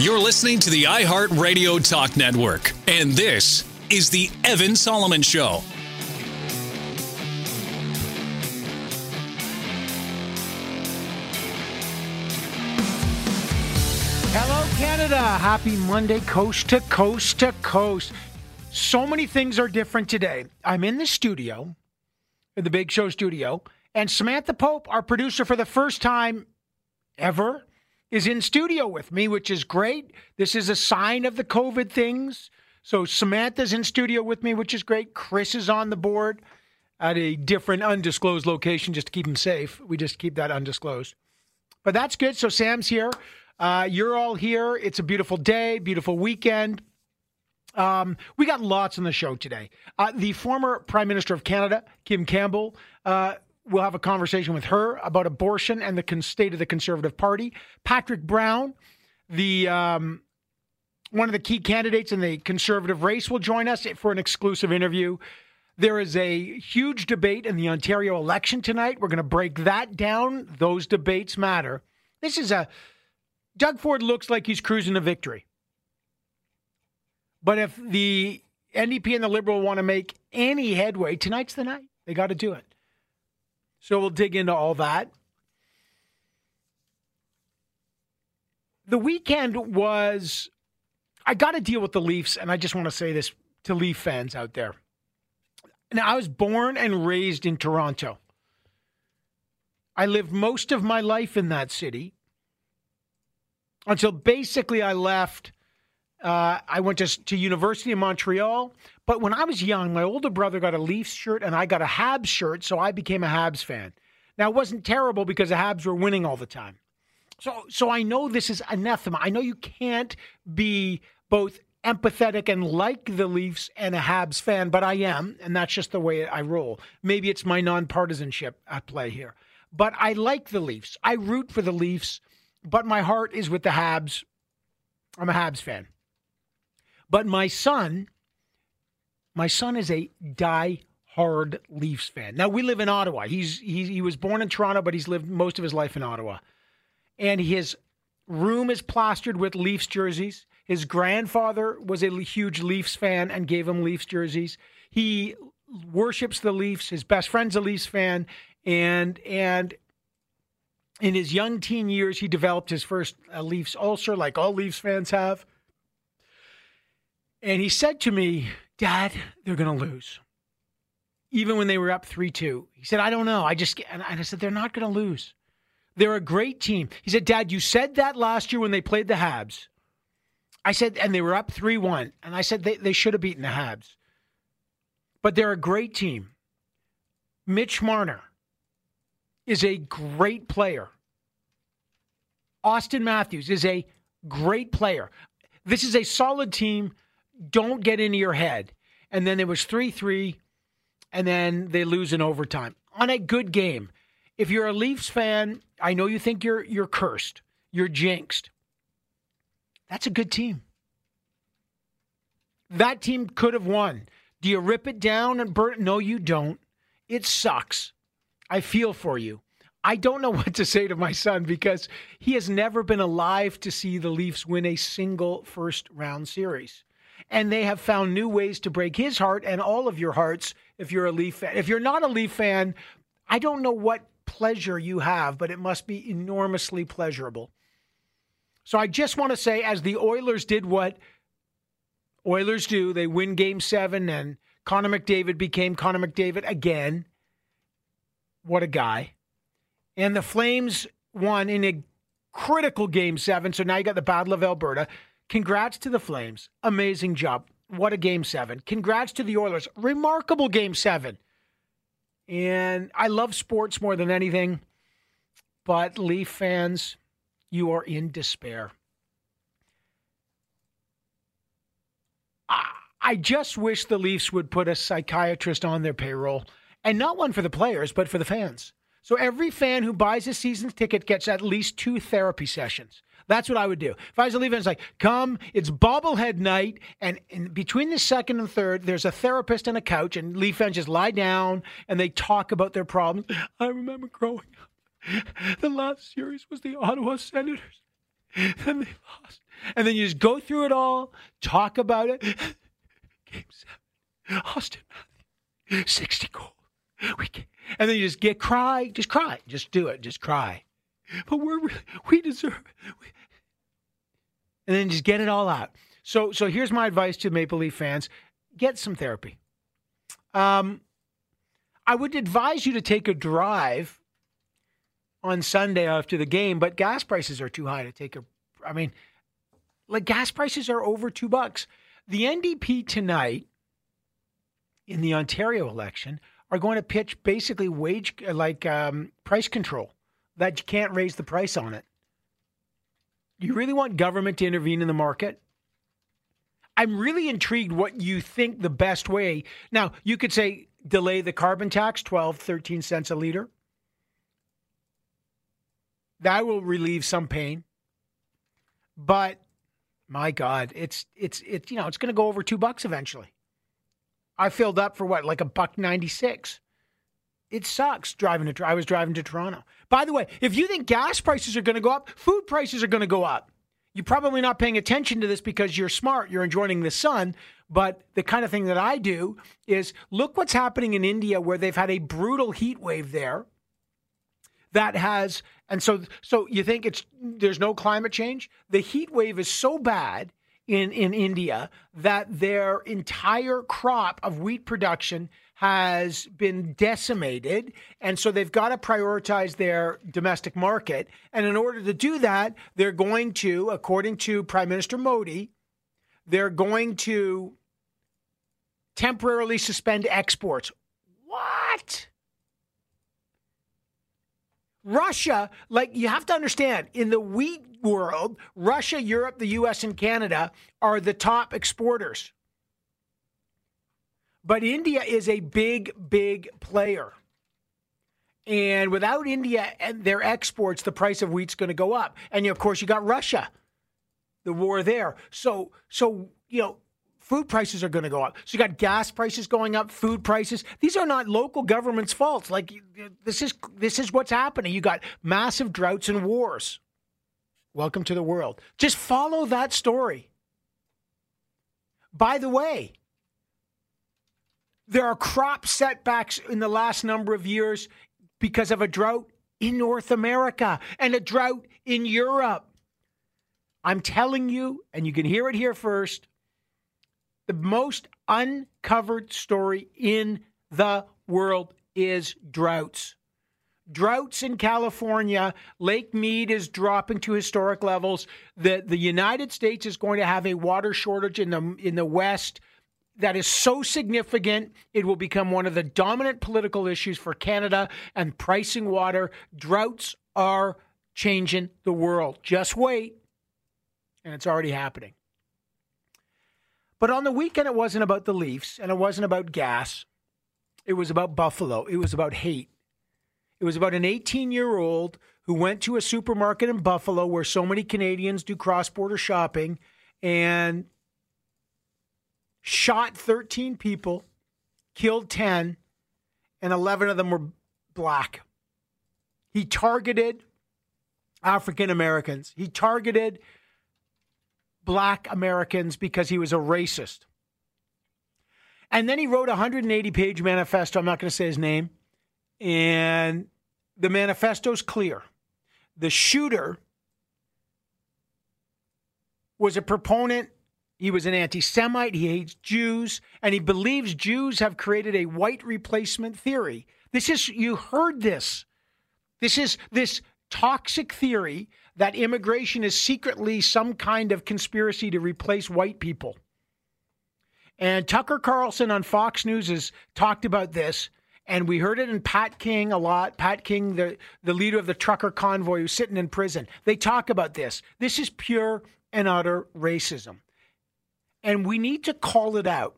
You're listening to the iHeartRadio Talk Network, and this is The Evan Solomon Show. Hello, Canada. Happy Monday, coast to coast to coast. So many things are different today. I'm in the studio, in the Big Show studio, and Samantha Pope, our producer for the first time ever, is in studio with me, which is great. This is a sign of the COVID things. So Samantha's in studio with me, which is great. Chris is on the board at a different undisclosed location just to keep him safe. We just keep that undisclosed. But that's good. So Sam's here. Uh, you're all here. It's a beautiful day, beautiful weekend. Um, we got lots on the show today. Uh, the former Prime Minister of Canada, Kim Campbell, uh, we'll have a conversation with her about abortion and the con- state of the Conservative Party. Patrick Brown, the um, one of the key candidates in the Conservative race, will join us for an exclusive interview. There is a huge debate in the Ontario election tonight. We're going to break that down. Those debates matter. This is a Doug Ford looks like he's cruising to victory. But if the NDP and the Liberal want to make any headway, tonight's the night. They got to do it. So we'll dig into all that. The weekend was, I got to deal with the Leafs, and I just want to say this to Leaf fans out there. Now, I was born and raised in Toronto. I lived most of my life in that city until basically I left. Uh, I went to, to University of Montreal. But when I was young, my older brother got a Leafs shirt and I got a Habs shirt, so I became a Habs fan. Now it wasn't terrible because the Habs were winning all the time. So so I know this is anathema. I know you can't be both empathetic and like the Leafs and a Habs fan, but I am, and that's just the way I roll. Maybe it's my nonpartisanship at play here. But I like the Leafs. I root for the Leafs, but my heart is with the Habs. I'm a Habs fan. But my son, my son is a die-hard Leafs fan. Now we live in Ottawa. He's he, he was born in Toronto, but he's lived most of his life in Ottawa. And his room is plastered with Leafs jerseys. His grandfather was a huge Leafs fan and gave him Leafs jerseys. He worships the Leafs. His best friend's a Leafs fan, and and in his young teen years, he developed his first uh, Leafs ulcer, like all Leafs fans have. And he said to me, Dad, they're going to lose. Even when they were up 3 2. He said, I don't know. I just, and I said, they're not going to lose. They're a great team. He said, Dad, you said that last year when they played the Habs. I said, and they were up 3 1. And I said, they, they should have beaten the Habs. But they're a great team. Mitch Marner is a great player. Auston Matthews is a great player. This is a solid team don't get into your head. And then it was 3 3, and then they lose in overtime on a good game. If you're a Leafs fan, I know you think you're you're cursed, you're jinxed. That's a good team. That team could have won. Do you rip it down and burn it? No, you don't. It sucks. I feel for you. I don't know what to say to my son because he has never been alive to see the Leafs win a single first round series and they have found new ways to break his heart and all of your hearts if you're a Leaf fan. If you're not a Leaf fan, I don't know what pleasure you have, but it must be enormously pleasurable. So I just want to say, as the Oilers did what Oilers do, they win game seven, and Connor McDavid became Connor McDavid again. What a guy. And the Flames won in a critical game seven. So now you got the Battle of Alberta. Congrats to the Flames. Amazing job. What a game seven. Congrats to the Oilers. Remarkable game seven. And I love sports more than anything, but Leaf fans, you are in despair. I just wish the Leafs would put a psychiatrist on their payroll, and not one for the players, but for the fans. So every fan who buys a season ticket gets at least two therapy sessions. That's what I would do. If I was a Leaf fan, it's like, come, it's bobblehead night, and between the second and third, there's a therapist and a couch, and Leaf fans just lie down and they talk about their problems. I remember growing up. The last series was the Ottawa Senators. Then they lost. And then you just go through it all, talk about it. Game seven, Auston Matthews, 60 goals. We can, and then you just get cry, just cry, just do it, just cry. But we're we deserve it. And then just get it all out. So so here's my advice to Maple Leaf fans: get some therapy. Um, I would advise you to take a drive on Sunday after the game, but gas prices are too high to take a. I mean, like gas prices are over two bucks. The NDP tonight in the Ontario election are going to pitch basically wage like um, price control that you can't raise the price on it. You really want government to intervene in the market? I'm really intrigued what you think the best way. Now, you could say delay the carbon tax 12 13 cents a liter. That will relieve some pain. But my god, it's it's it's you know, it's going to go over 2 bucks eventually. I filled up for what, like a buck 96. It sucks driving to I was driving to Toronto. By the way, if you think gas prices are going to go up, food prices are going to go up. You're probably not paying attention to this because you're smart, you're enjoying the sun, but the kind of thing that I do is look what's happening in India where they've had a brutal heat wave there that has and so so you think it's there's no climate change? The heat wave is so bad in, in India that their entire crop of wheat production has been decimated. And so they've got to prioritize their domestic market. And in order to do that, they're going to, according to Prime Minister Modi, they're going to temporarily suspend exports. What? Russia, like you have to understand, in the wheat world, Russia, Europe, the US, and Canada are the top exporters. But India is a big, big player. And without India and their exports, the price of wheat's going to go up. And of course, you got Russia, the war there. So, so you know, food prices are going to go up. So you got gas prices going up, food prices. These are not local government's faults. Like this is this is what's happening. You got massive droughts and wars. Welcome to the world. Just follow that story. By the way, there are crop setbacks in the last number of years because of a drought in North America and a drought in Europe. I'm telling you, and you can hear it here first the most uncovered story in the world is droughts. Droughts in California, Lake Mead is dropping to historic levels. The the United States is going to have a water shortage in the in the West that is so significant it will become one of the dominant political issues for Canada and pricing water. Droughts are changing the world. Just wait. And it's already happening. But on the weekend, it wasn't about the Leafs and it wasn't about gas. It was about Buffalo. It was about hate. It was about an 18 year old who went to a supermarket in Buffalo where so many Canadians do cross border shopping and shot 13 people, killed 10, and 11 of them were black. He targeted African Americans. He targeted black Americans because he was a racist. And then he wrote a 180 page manifesto. I'm not going to say his name. And the manifesto's clear. The shooter was a proponent. He was an anti Semite. He hates Jews. And he believes Jews have created a white replacement theory. This is, you heard this. This is this toxic theory that immigration is secretly some kind of conspiracy to replace white people. And Tucker Carlson on Fox News has talked about this. And we heard it in Pat King a lot. Pat King, the, the leader of the trucker convoy who's sitting in prison. They talk about this. This is pure and utter racism. And we need to call it out.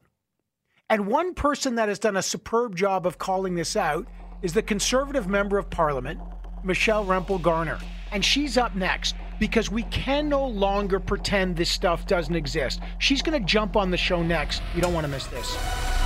And one person that has done a superb job of calling this out is the conservative member of parliament, Michelle Rempel Garner. And she's up next because we can no longer pretend this stuff doesn't exist. She's going to jump on the show next. You don't want to miss this.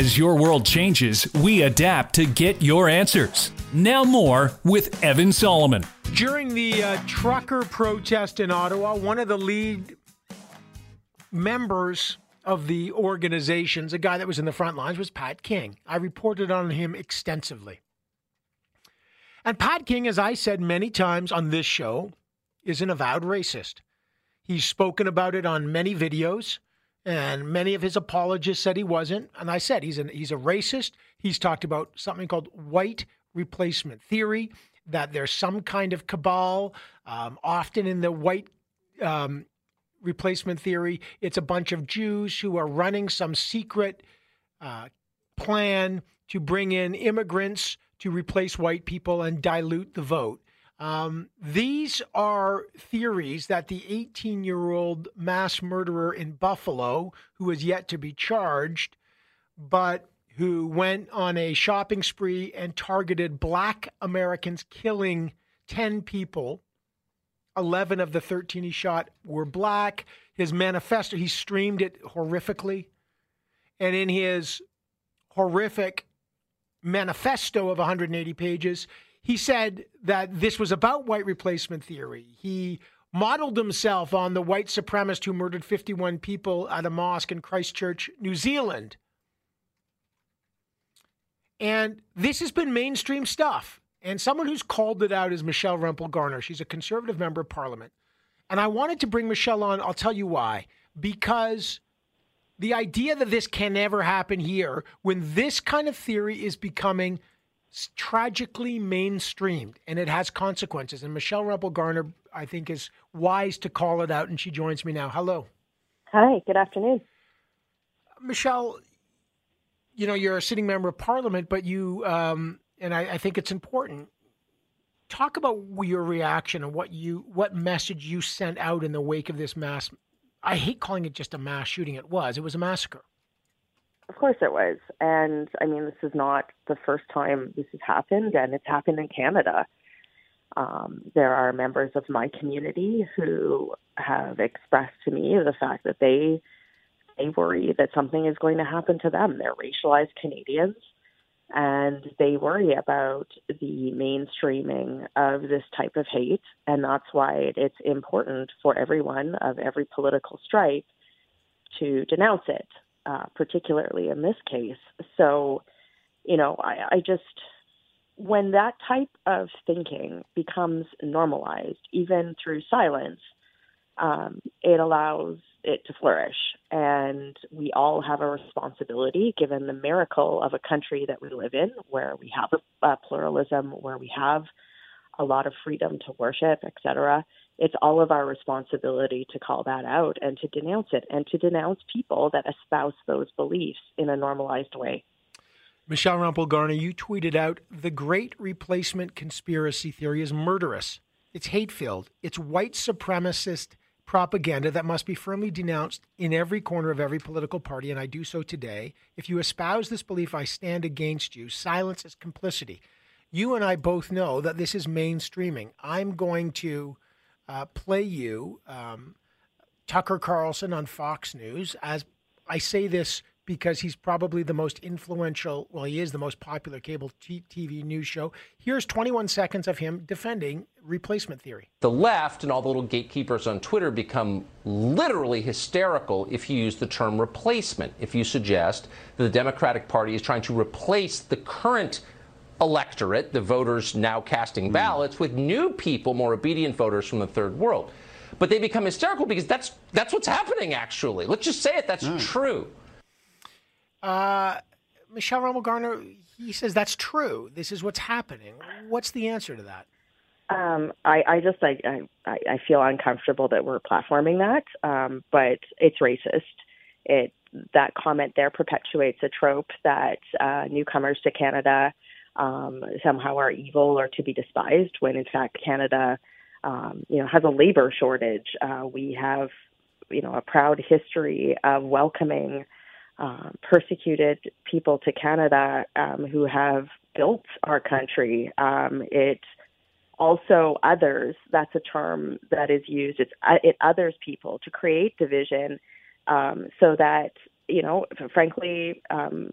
As your world changes, we adapt to get your answers. Now, more with Evan Solomon. During the uh, trucker protest in Ottawa, one of the lead members of the organizations, a guy that was in the front lines, was Pat King. I reported on him extensively. And Pat King, as I said many times on this show, is an avowed racist. He's spoken about it on many videos, and many of his apologists said he wasn't. And I said he's, an, he's a racist. He's talked about something called white replacement theory, that there's some kind of cabal, um, often in the white um, replacement theory, it's a bunch of Jews who are running some secret uh, plan to bring in immigrants to replace white people and dilute the vote. Um, these are theories that the 18 year old mass murderer in Buffalo, who is yet to be charged, but who went on a shopping spree and targeted black Americans, killing 10 people 11 of the 13 he shot were black. His manifesto, he streamed it horrifically. And in his horrific manifesto of 180 pages, he said that this was about white replacement theory. He modeled himself on the white supremacist who murdered 51 people at a mosque in Christchurch, New Zealand. And this has been mainstream stuff. And someone who's called it out is Michelle Rempel Garner. She's a conservative member of parliament. And I wanted to bring Michelle on. I'll tell you why. Because the idea that this can never happen here, when this kind of theory is becoming tragically mainstreamed and it has consequences. And Michelle Rempel Garner, I think, is wise to call it out. And she joins me now. Hello. Hi, good afternoon. Michelle, you know, you're a sitting member of parliament, but you um, and I, I think it's important. Talk about your reaction and what you what message you sent out in the wake of this mass. I hate calling it just a mass shooting. It was. It was a massacre. Of course it was. And I mean, this is not the first time this has happened, and it's happened in Canada. Um, there are members of my community who have expressed to me the fact that they they worry that something is going to happen to them. They're racialized Canadians and they worry about the mainstreaming of this type of hate. And that's why it's important for everyone of every political stripe to denounce it, uh, particularly in this case. So, you know, I, I just, when that type of thinking becomes normalized, even through silence, um, it allows it to flourish. And we all have a responsibility, given the miracle of a country that we live in, where we have a, a pluralism, where we have a lot of freedom to worship, etc. It's all of our responsibility to call that out and to denounce it and to denounce people that espouse those beliefs in a normalized way. Michelle Rempel Garner, you tweeted out the great replacement conspiracy theory is murderous. It's hate filled. It's white supremacist propaganda that must be firmly denounced in every corner of every political party, and I do so today. If you espouse this belief, I stand against you. Silence is complicity. You and I both know that this is mainstreaming. I'm going to uh, play you um, Tucker Carlson on Fox News. As I say this because he's probably the most influential, well, he is the most popular cable TV news show. Here's 21 seconds of him defending replacement theory. The left and all the little gatekeepers on Twitter become literally hysterical if you use the term replacement, if you suggest that the Democratic Party is trying to replace the current electorate, the voters now casting hmm. ballots, with new people, more obedient voters from the third world. But they become hysterical because that's that's what's happening actually. Let's just say it, that's mm. true. Uh, Michelle Rempel Garner, he says that's true. This is what's happening. What's the answer to that? Um, I, I just I, I, I feel uncomfortable that we're platforming that, um, but it's racist. It that comment there perpetuates a trope that uh, newcomers to Canada um, somehow are evil or to be despised, when in fact Canada, um, you know, has a labor shortage. Uh, we have, you know, a proud history of welcoming um, persecuted people to Canada um, who have built our country. Um, it also others. That's a term that is used. It's uh, it others people to create division, um, so that you know, frankly, um,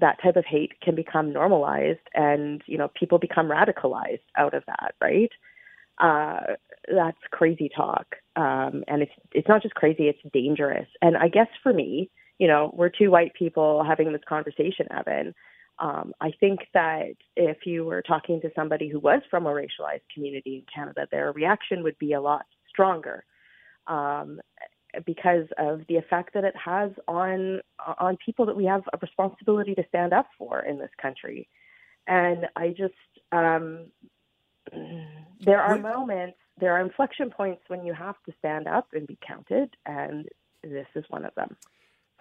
that type of hate can become normalized and you know people become radicalized out of that right? Uh, that's crazy talk. Um, and it's it's not just crazy it's dangerous. And i guess for me you know we're two white people having this conversation evan. Um, I think that if you were talking to somebody who was from a racialized community in Canada, their reaction would be a lot stronger. Um, because of the effect that it has on on people that we have a responsibility to stand up for in this country. And I just um, there are moments, there are inflection points when you have to stand up and be counted, and this is one of them.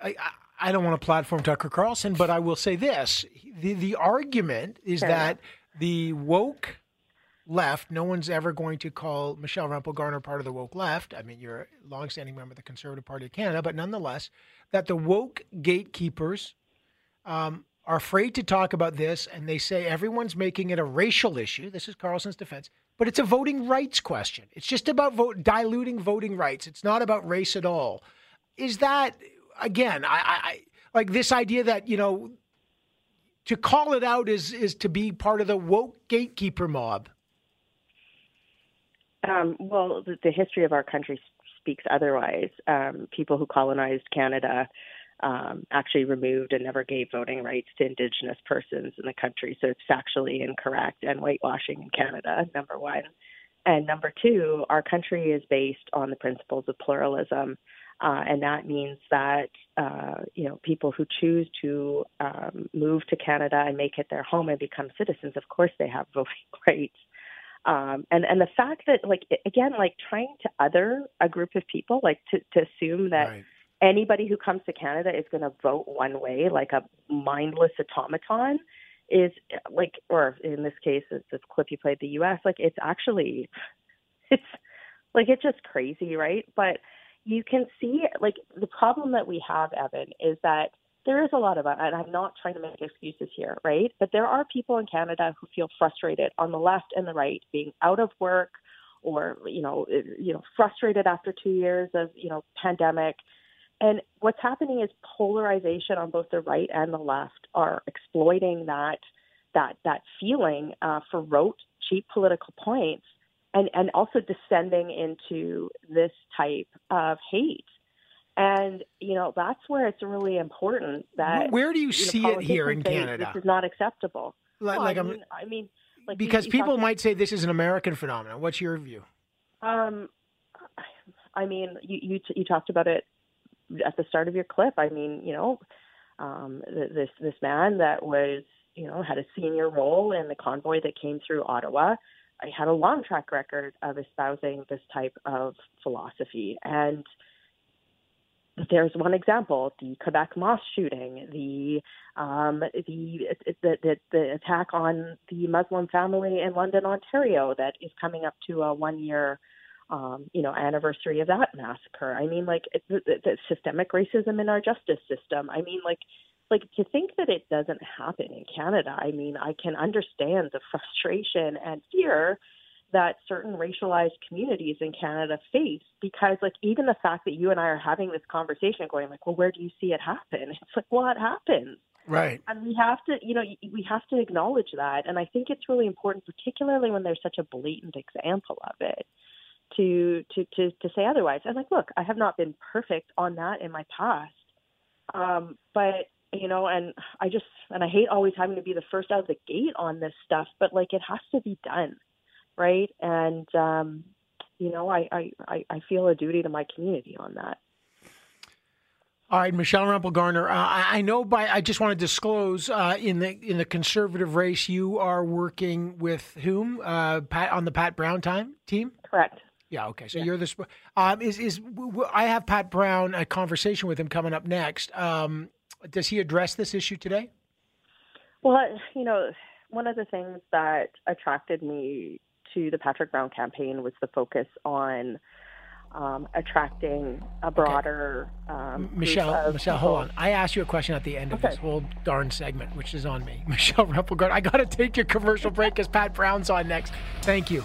I, I don't want to platform Tucker Carlson, but I will say this: the the argument is that the woke left. No one's ever going to call Michelle Rempel Garner part of the woke left. I mean, you're a longstanding member of the Conservative Party of Canada, but nonetheless, that the woke gatekeepers um, are afraid to talk about this, and they say everyone's making it a racial issue. This is Carlson's defense, but it's a voting rights question. It's just about vote, diluting voting rights. It's not about race at all. Is that again? I, I like this idea that you know to call it out is is to be part of the woke gatekeeper mob. Um, well, the, the history of our country speaks otherwise. Um, people who colonized Canada um, actually removed and never gave voting rights to Indigenous persons in the country. So it's factually incorrect and whitewashing in Canada, number one. And number two, our country is based on the principles of pluralism. Uh, and that means that uh, you know people who choose to um, move to Canada and make it their home and become citizens, of course, they have voting rights. Um, and and the fact that like again, like trying to other a group of people, like to to assume that Right. anybody who comes to Canada is going to vote one way, like a mindless automaton, is like, or in this case, it's this clip you played the U.S. Like it's actually, it's like it's just crazy, right? But you can see like the problem that we have, Evan, is that there is a lot of, and I'm not trying to make excuses here, right? But there are people in Canada who feel frustrated on the left and the right, being out of work, or you know, you know, frustrated after two years of you know pandemic. And what's happening is polarization on both the right and the left are exploiting that that that feeling uh, for rote, cheap political points, and and also descending into this type of hate. And you know that's where it's really important that Where do you know, see it here in say Canada? This is not acceptable. Like, Well, like I mean, I mean, like because you people talk- might say this is an American phenomenon. What's your view? Um, I mean, you you, t- you talked about it at the start of your clip. I mean, you know, um, th- this this man that was you know had a senior role in the convoy that came through Ottawa. I had a long track record of espousing this type of philosophy, and there's one example: the Quebec mosque shooting, the um, the, the the the attack on the Muslim family in London, Ontario, that is coming up to a one year um, you know, anniversary of that massacre. I mean, like the, the systemic racism in our justice system. I mean, like, like to think that it doesn't happen in Canada. I mean, I can understand the frustration and fear that certain racialized communities in Canada face because, like, even the fact that you and I are having this conversation, going like, well, where do you see it happen? It's like, well, it happens. Right. and we have to you know we have to acknowledge that. And i think it's really important particularly when there's such a blatant example of it to to to, to say otherwise. And like look i have not been perfect on that in my past. Um but you know and i just and i hate always having to be the first out of the gate on this stuff but like it has to be done right and um you know i i i feel a duty to my community on that All right, Michelle Rempel Garner. Uh, I, know by I just want to disclose uh, in the in the conservative race, you are working with whom? Uh, Pat on the Pat Brown time team. correct Yeah. Okay. So you're the. Um, is is w- w- I have Pat Brown a conversation with him coming up next. Um, does he address this issue today? Well, you know, one of the things that attracted me to the Patrick Brown campaign was the focus on um, attracting a broader um, group Michelle, of Michelle, people. hold on. I asked you a question at the end of Okay. this whole darn segment, which is on me. Michelle Rempel I got to take your commercial break because Pat Brown's on next. Thank you.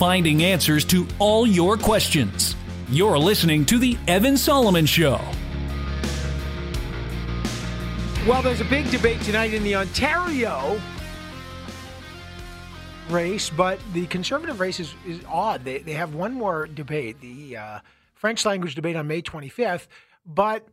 Finding answers to all your questions. You're listening to The Evan Solomon Show. Well, there's a big debate tonight in the Ontario race, but the conservative race is, is odd. They, they have one more debate, the uh, French language debate on May 25th, but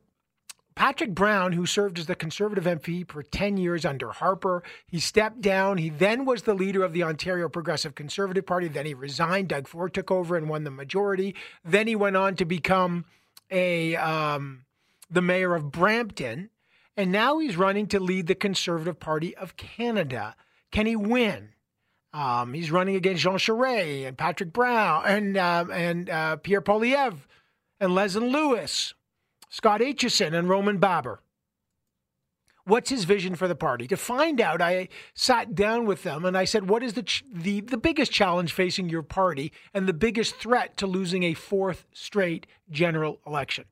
Patrick Brown, who served as the Conservative MP for 10 years under Harper, he stepped down. He then was the leader of the Ontario Progressive Conservative Party. Then he resigned. Doug Ford took over and won the majority. Then he went on to become a um, the mayor of Brampton. And now he's running to lead the Conservative Party of Canada. Can he win? Um, he's running against Jean Charest and Patrick Brown and uh, and uh, Pierre Poilievre and Leslyn Lewis. Scott Aitchison and Roman Baber. What's his vision for the party? To find out, I sat down with them and I said, "What is the ch- the the biggest challenge facing your party and the biggest threat to losing a fourth straight general election?"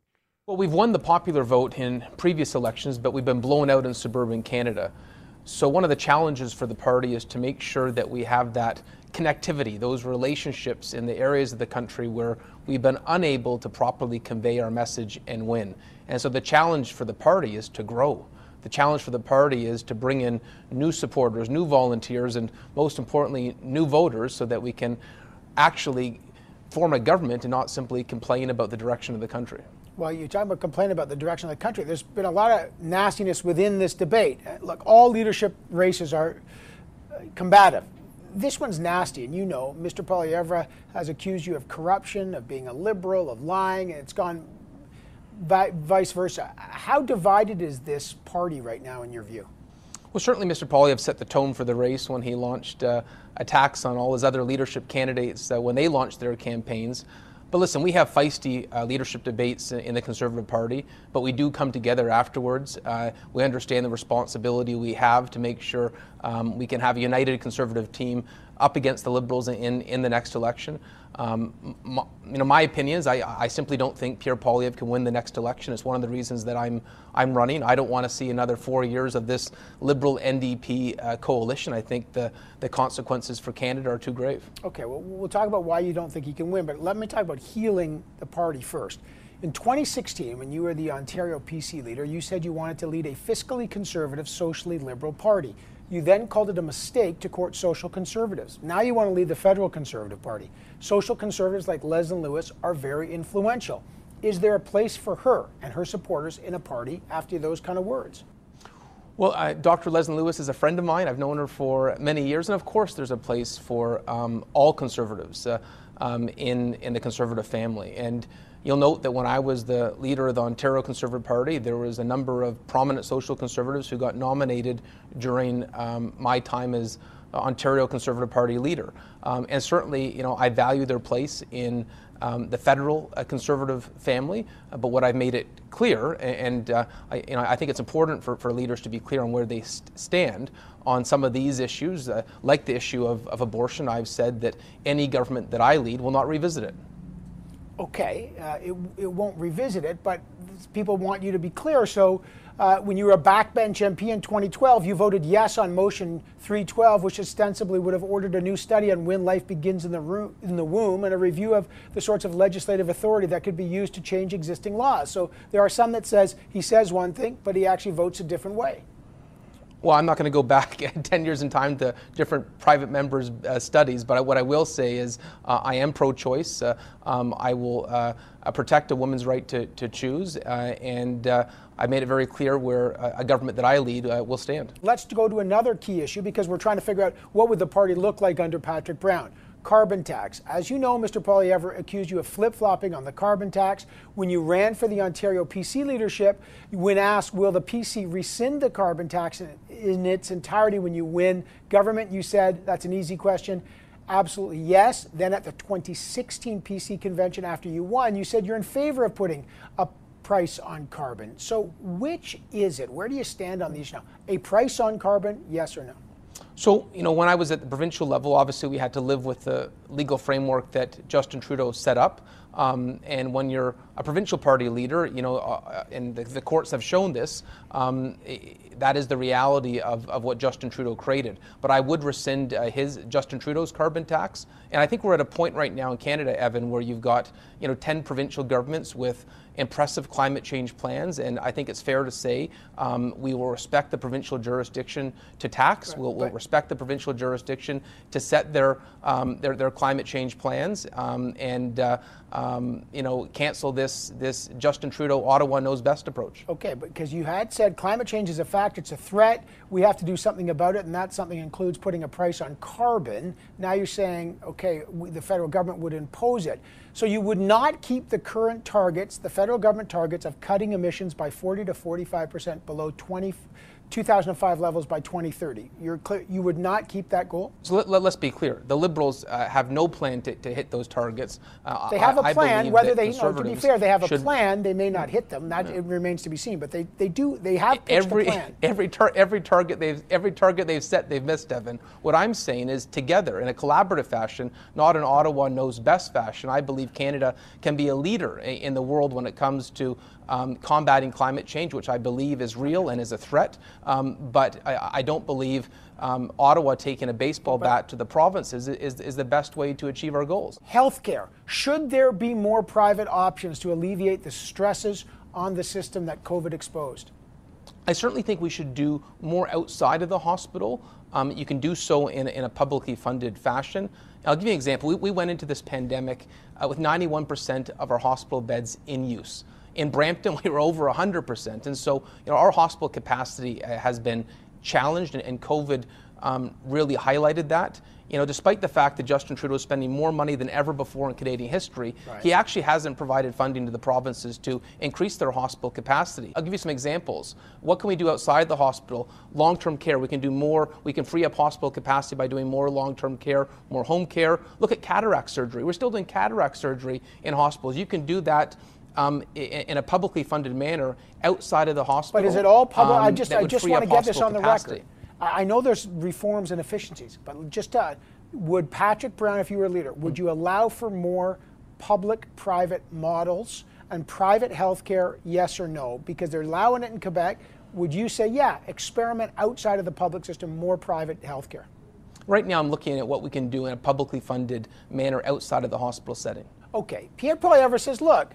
Well, we've won the popular vote in previous elections, but we've been blown out in suburban Canada. So one of the challenges for the party is to make sure that we have that connectivity, those relationships in the areas of the country where we've been unable to properly convey our message and win. And so the challenge for the party is to grow. The challenge for the party is to bring in new supporters, new volunteers, and most importantly, new voters so that we can actually form a government and not simply complain about the direction of the country. Well, you're talking about complaining about the direction of the country. There's been a lot of nastiness within this debate. Look, all leadership races are uh, combative this one's nasty, and you know, Mr. Poilievre has accused you of corruption, of being a liberal, of lying, and it's gone vi- vice versa. How divided is this party right now, in your view? Well, certainly Mr. Poilievre set the tone for the race when he launched uh, attacks on all his other leadership candidates uh, when they launched their campaigns. But listen, we have feisty uh, leadership debates in the Conservative Party, but we do come together afterwards. Uh, we understand the responsibility we have to make sure um, we can have a united Conservative team up against the Liberals in, in the next election. Um, my, you know, my opinion is I, I simply don't think Pierre Poilievre can win the next election. It's one of the reasons that I'm I'm running. I don't want to see another four years of this Liberal NDP uh, coalition. I think the the consequences for Canada are too grave. Okay, well, we'll talk about why you don't think he can win, but let me talk about healing the party first. In 2016, when you were the Ontario PC leader, you said you wanted to lead a fiscally conservative, socially liberal party. You then called it a mistake to court social conservatives. Now you want to lead the federal conservative party. Social conservatives like Leslyn Lewis are very influential. Is there a place for her and her supporters in a party after those kind of words? Well, uh, Dr. Leslyn Lewis is a friend of mine. I've known her for many years, and of course, there's a place for um, all conservatives uh, um, in in the conservative family. And You'll note that when I was the leader of the Ontario Conservative Party, there was a number of prominent social conservatives who got nominated during um, my time as Ontario Conservative Party leader. Um, and certainly, you know, I value their place in um, the federal uh, conservative family, uh, but what I've made it clear, and, uh, I, you know, I think it's important for, for leaders to be clear on where they st- stand on some of these issues, uh, like the issue of, of abortion. I've said that any government that I lead will not revisit it okay, uh, it, it won't revisit it, but people want you to be clear. So uh, when you were a backbench MP in 2012, you voted yes on motion 312, which ostensibly would have ordered a new study on when life begins in the, ro- in the womb and a review of the sorts of legislative authority that could be used to change existing laws. So there are some that says he says one thing, but he actually votes a different way well, I'm not going to go back 10 years in time to different private members' uh, studies, but what I will say is uh, I am pro choice. Uh, um, I will uh, uh, protect a woman's right to, to choose, uh, and I made it very clear where a government that I lead will stand. Let's go to another key issue because we're trying to figure out what would the party look like under Patrick Brown carbon tax. As you know, Mr. Poilievre accused you of flip flopping on the carbon tax. When you ran for the Ontario PC leadership, when asked, will the PC rescind the carbon tax in its entirety when you win government, you said that's an easy question. Absolutely yes. Then at the 2016 PC convention after you won, you said you're in favor of putting a price on carbon. So which is it? Where do you stand on these now? A price on carbon, yes or no? So, you know, when I was at the provincial level, obviously we had to live with the legal framework that Justin Trudeau set up. Um, and when you're a provincial party leader, you know, uh, and the, the, courts have shown this, um, that is the reality of, of what Justin Trudeau created. But I would rescind uh, his Justin Trudeau's carbon tax, and I think we're at a point right now in Canada, Evan, where you've got you know 10 provincial governments with impressive climate change plans, and I think it's fair to say um, we will respect the provincial jurisdiction to tax. Right, we'll, we'll respect the provincial jurisdiction to set their um, their, their, climate change plans, um, and uh, um, you know cancel this this Justin Trudeau Ottawa knows best approach. Okay, because you had said climate change is a fact, it's a threat. We have to do something about it, and that something includes putting a price on carbon. Now you're saying, okay, we, the federal government would impose it. So you would not keep the current targets, the federal government targets of cutting emissions by 40 to 45 percent below 20 2005 levels by 2030. You're clear, you would not keep that goal? So let, us be clear. The Liberals uh, have no plan to, to hit those targets. Uh, they have a plan. Whether they, no, to be fair, they have a plan. They may not hit them. That it remains to be seen. But they, they do. They have every every tar- every target they've every target they've set they've missed. Evan. What I'm saying is together in a collaborative fashion, not an Ottawa knows best fashion. I believe Canada can be a leader in the world when it comes to um, combating climate change, which I believe is real and is a threat. Um, but I, I, don't believe um, Ottawa taking a baseball bat to the provinces is, is, the best way to achieve our goals. Healthcare. Should there be more private options to alleviate the stresses on the system that COVID exposed? I certainly think we should do more outside of the hospital. Um, you can do so in, in, a publicly funded fashion. I'll give you an example. We, we went into this pandemic uh, with 91% of our hospital beds in use. In Brampton, we were over 100%. And so, you know, our hospital capacity uh, has been challenged, and, and COVID um, really highlighted that. You know, despite the fact that Justin Trudeau is spending more money than ever before in Canadian history, right. he actually hasn't provided funding to the provinces to increase their hospital capacity. I'll give you some examples. What can we do outside the hospital? Long term care. We can do more. We can free up hospital capacity by doing more long term care, more home care. Look at cataract surgery. We're still doing cataract surgery in hospitals. You can do that um, in a publicly funded manner outside of the hospital. But is it all public? Um, I just, I just want to get this on the capacity. record. I know there's reforms and efficiencies, but just uh, would Patrick Brown, if you were a leader, would you allow for more public-private models and private health care? Yes or no? Because they're allowing it in Quebec. Would you say, yeah, experiment outside of the public system, more private health care? Right now, I'm looking at what we can do in a publicly funded manner outside of the hospital setting. Okay. Pierre Poilievre says, look,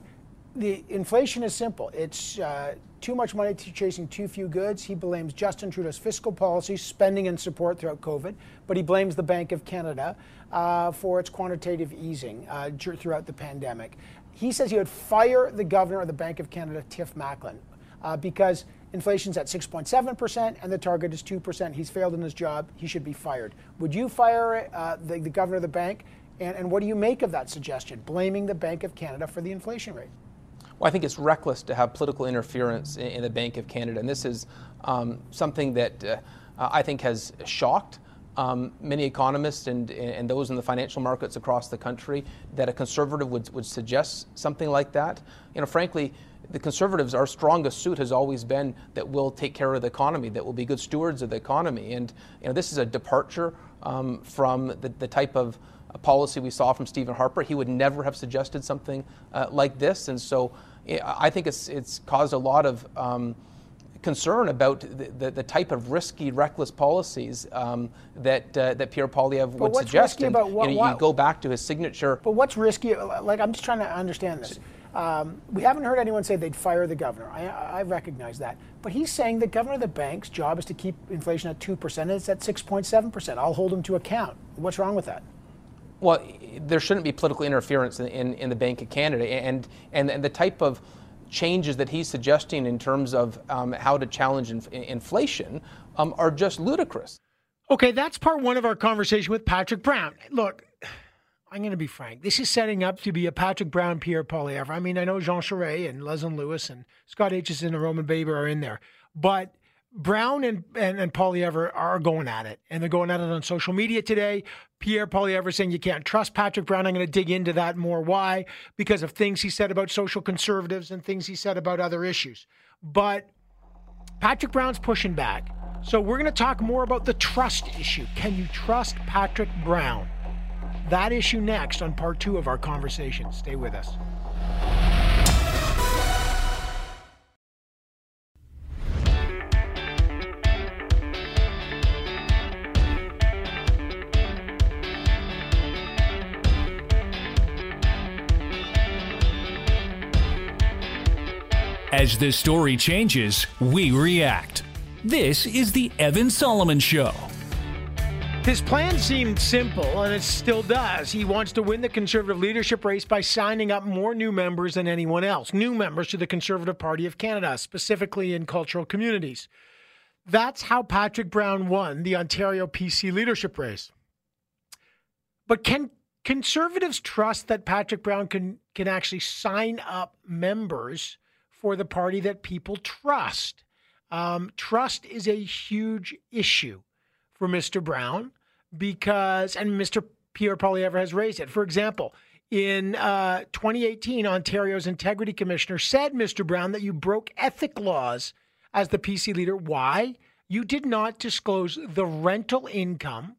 the inflation is simple. It's uh, too much money chasing too few goods. He blames Justin Trudeau's fiscal policy, spending and support throughout COVID, but he blames the Bank of Canada uh, for its quantitative easing uh, throughout the pandemic. He says he would fire the governor of the Bank of Canada, Tiff Macklem, uh, because inflation's at 6.7% and the target is 2%. He's failed in his job. He should be fired. Would you fire uh, the, the governor of the bank? And, and what do you make of that suggestion, blaming the Bank of Canada for the inflation rate? Well, I think it's reckless to have political interference in, in the Bank of Canada, and this is um, something that uh, I think has shocked um, many economists and, and those in the financial markets across the country that a conservative would, would suggest something like that. You know, frankly, the conservatives, our strongest suit has always been that we'll take care of the economy, that we'll be good stewards of the economy. And you know, this is a departure um, from the, the type of policy we saw from Stephen Harper. He would never have suggested something uh, like this. And so I think it's it's caused a lot of um, concern about the, the, the, type of risky, reckless policies um, that uh, that Pierre Poilievre would suggest. and, about what, you, know, you go back to his signature. But what's risky? Like I'm just trying to understand this. Um, we haven't heard anyone say they'd fire the governor. I, I, recognize that. But he's saying the governor of the bank's job is to keep inflation at 2%, and it's at 6.7%. I'll hold him to account. What's wrong with that? Well, there shouldn't be political interference in, in, in, the Bank of Canada. And, and, and the type of changes that he's suggesting in terms of um, how to challenge inf- inflation um, are just ludicrous. Okay, that's part one of our conversation with Patrick Brown. Look, I'm going to be frank. This is setting up to be a Patrick Brown, Pierre Poilievre. I mean, I know Jean Charest and Leslyn Lewis and Scott Aitchison and Roman Baber are in there, but Brown and, and, and Poilievre are going at it, and they're going at it on social media today. Pierre Poilievre saying you can't trust Patrick Brown. I'm going to dig into that more. Why? Because of things he said about social conservatives and things he said about other issues. But Patrick Brown's pushing back. So we're going to talk more about the trust issue. Can you trust Patrick Brown? that issue next on part two of our conversation. Stay with us. As the story changes, we react. This is the Evan Solomon Show. His plan seemed simple, and it still does. He wants to win the Conservative leadership race by signing up more new members than anyone else, new members to the Conservative Party of Canada, specifically in cultural communities. That's how Patrick Brown won the Ontario PC leadership race. But can conservatives trust that Patrick Brown can, can actually sign up members for the party that people trust? Um, trust is a huge issue for Mr. Brown because, and Mr. Pierre Poilievre has raised it. For example, in uh, 2018, Ontario's Integrity Commissioner said, Mr. Brown, that you broke ethic laws as the PC leader. Why? You did not disclose the rental income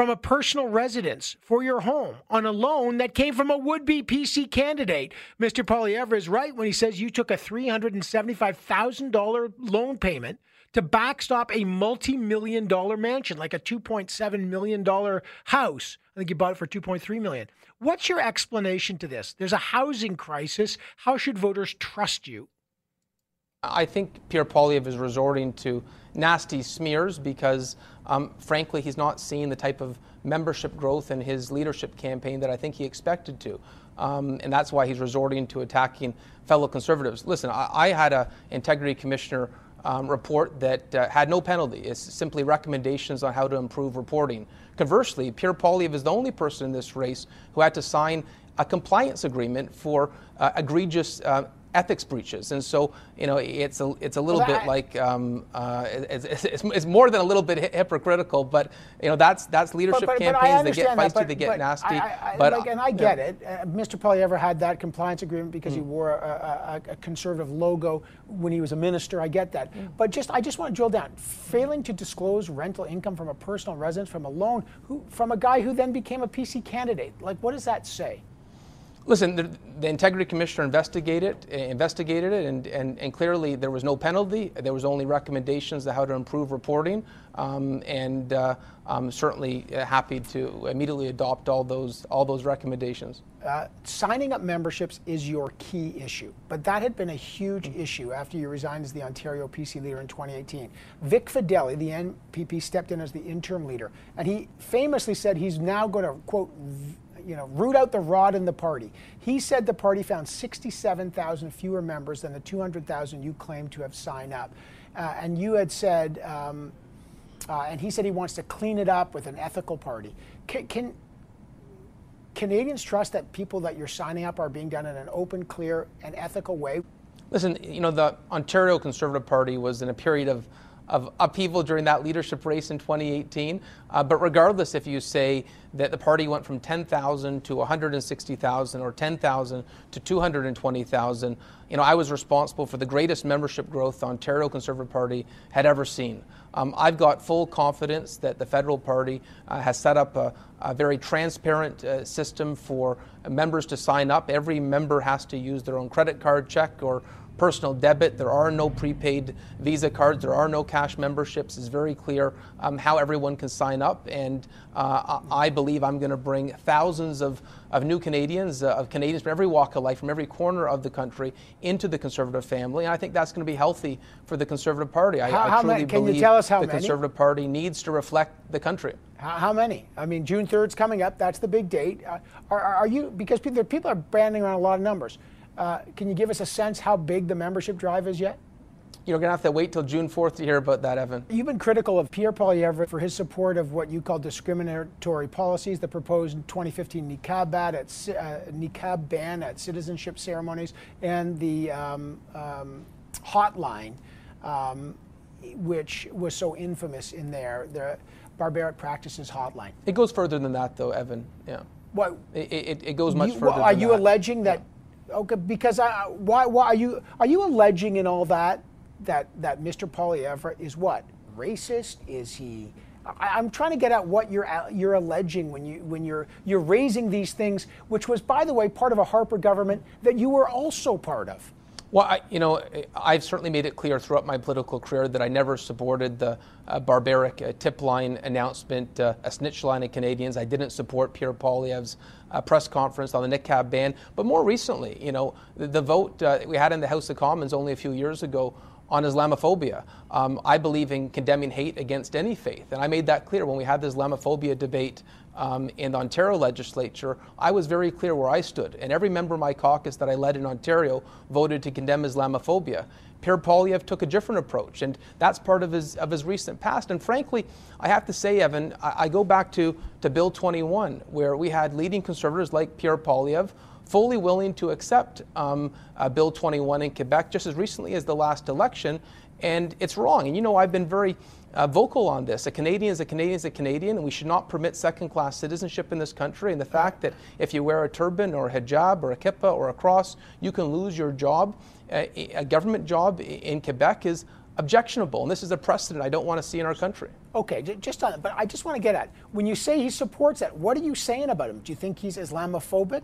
from a personal residence for your home on a loan that came from a would be PC candidate. Mr. Poilievre is right when he says you took a $375,000 loan payment to backstop a multi million dollar mansion, like a $2.7 million house. I think you bought it for 2.3 million. What's your explanation to this? There's a housing crisis. How should voters trust you? I think Pierre Poilievre is resorting to nasty smears because, um, frankly, he's not seeing the type of membership growth in his leadership campaign that I think he expected to. Um, and that's why he's resorting to attacking fellow conservatives. Listen, I, I had an integrity commissioner um, report that uh, had no penalty. It's simply recommendations on how to improve reporting. Conversely, Pierre Poilievre is the only person in this race who had to sign a compliance agreement for uh, egregious uh, ethics breaches. And so, you know, it's a, it's a little well, bit like, um, uh, it's, it's, it's, more than a little bit hypocritical, but, you know, that's, that's leadership but, but, campaigns. But they get feisty, that, they get nasty. I, I, but, like, and I get yeah. it. Uh, Mr. ever had that compliance agreement because mm. he wore a, a, a, conservative logo when he was a minister. I get that. Mm. But just, I just want to drill down. Failing to disclose rental income from a personal residence from a loan, who, from a guy who then became a PC candidate. Like, what does that say? Listen, the, the, integrity commissioner investigated investigated it, and, and, and clearly there was no penalty. There was only recommendations on how to improve reporting, um, and uh, I'm certainly happy to immediately adopt all those all those recommendations. Uh, signing up memberships is your key issue, but that had been a huge mm-hmm. issue after you resigned as the Ontario PC leader in 2018. Vic Fedeli, the MPP, stepped in as the interim leader, and he famously said he's now going to quote you know, root out the rot in the party. He said the party found 67,000 fewer members than the 200,000 you claim to have signed up. Uh, and you had said, um, uh, and he said he wants to clean it up with an ethical party. Can, can Canadians trust that people that you're signing up are being done in an open, clear, and ethical way? Listen, you know, the Ontario Conservative Party was in a period of of upheaval during that leadership race in 2018. Uh, but regardless, if you say that the party went from 10,000 to 160,000 or 10,000 to 220,000, you know, I was responsible for the greatest membership growth the Ontario Conservative Party had ever seen. Um, I've got full confidence that the federal party uh, has set up a, a very transparent uh, system for members to sign up. Every member has to use their own credit card check or personal debit. There are no prepaid Visa cards. There are no cash memberships. It's very clear um, how everyone can sign up. And uh, I believe I'm going to bring thousands of, of new Canadians, uh, of Canadians from every walk of life, from every corner of the country, into the Conservative family. And I think that's going to be healthy for the Conservative Party. I, how, I truly many, can believe you tell us how the many? Conservative Party needs to reflect the country. How, how many? I mean, June 3rd's coming up. That's the big date. Uh, are, are, you, because people, people are banding around a lot of numbers. Uh, can you give us a sense how big the membership drive is yet? You're going to have to wait till June 4th to hear about that, Evan. You've been critical of Pierre Poilievre for his support of what you call discriminatory policies, the proposed 2015 niqab ban at, uh, niqab ban at citizenship ceremonies, and the um, um, hotline, um, which was so infamous in there, the barbaric practices hotline. It goes further than that, though, Evan. Yeah. What? It, it, it goes much you, further. Are you that. alleging that? Yeah Okay, because I, why, why are you are you alleging in all that that that Mr. Poilievre is what racist? Is he I, am trying to get at what you're you're alleging when you when you're you're raising these things, which was, by the way, part of a Harper government that you were also part of. Well, I, you know, I've certainly made it clear throughout my political career that I never supported the uh, barbaric uh, tip line announcement, uh, a snitch line of Canadians. I didn't support Pierre Poilievre's uh, press conference on the niqab ban. But more recently, you know, the, the vote uh, we had in the House of Commons only a few years ago on Islamophobia. Um, I believe in condemning hate against any faith, and I made that clear when we had the Islamophobia debate um, in the Ontario legislature. I was very clear where I stood, and every member of my caucus that I led in Ontario voted to condemn Islamophobia. Pierre Poilievre took a different approach, and that's part of his of his recent past. And frankly, I have to say, Evan, I, I go back to to Bill 21, where we had leading conservatives like Pierre Poilievre fully willing to accept um, uh, Bill 21 in Quebec just as recently as the last election, and it's wrong. And you know, I've been very uh, vocal on this. A Canadian is a Canadian is a Canadian, and we should not permit second class citizenship in this country. And the fact that if you wear a turban or a hijab or a kippah or a cross, you can lose your job, a government job in Quebec is objectionable. And this is a precedent I don't want to see in our country. Okay, just on, but I just want to get at when you say he supports that, what are you saying about him? Do you think he's Islamophobic?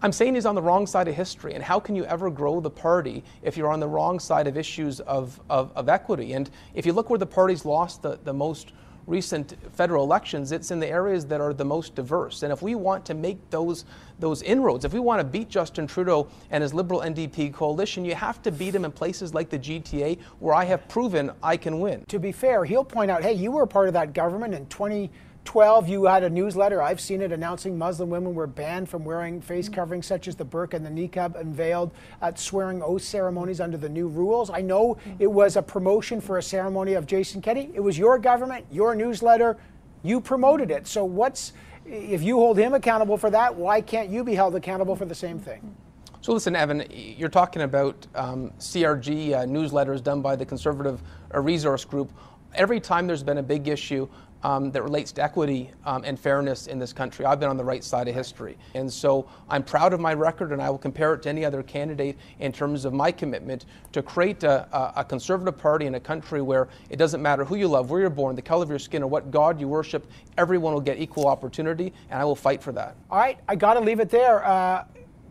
I'm saying he's on the wrong side of history. And how can you ever grow the party if you're on the wrong side of issues of, of, of equity? And if you look where the party's lost the, the most recent federal elections, it's in the areas that are the most diverse. And if we want to make those those inroads, if we want to beat Justin Trudeau and his Liberal NDP coalition, you have to beat him in places like the GTA where I have proven I can win. To be fair, he'll point out, hey, you were part of that government in 20- 12, you had a newsletter, I've seen it, announcing Muslim women were banned from wearing face coverings such as the burqa and the niqab and veiled at swearing oath ceremonies under the new rules. I know it was a promotion for a ceremony of Jason Kenney. It was your government, your newsletter, you promoted it. So what's, if you hold him accountable for that, why can't you be held accountable for the same thing? So listen, Evan, you're talking about um, CRG uh, newsletters done by the Conservative uh, Resource Group. Every time there's been a big issue, um, that relates to equity um, and fairness in this country. I've been on the right side of history. And so I'm proud of my record, and I will compare it to any other candidate in terms of my commitment to create a, a, conservative party in a country where it doesn't matter who you love, where you're born, the color of your skin, or what God you worship, everyone will get equal opportunity, and I will fight for that. All right, I got to leave it there. Uh,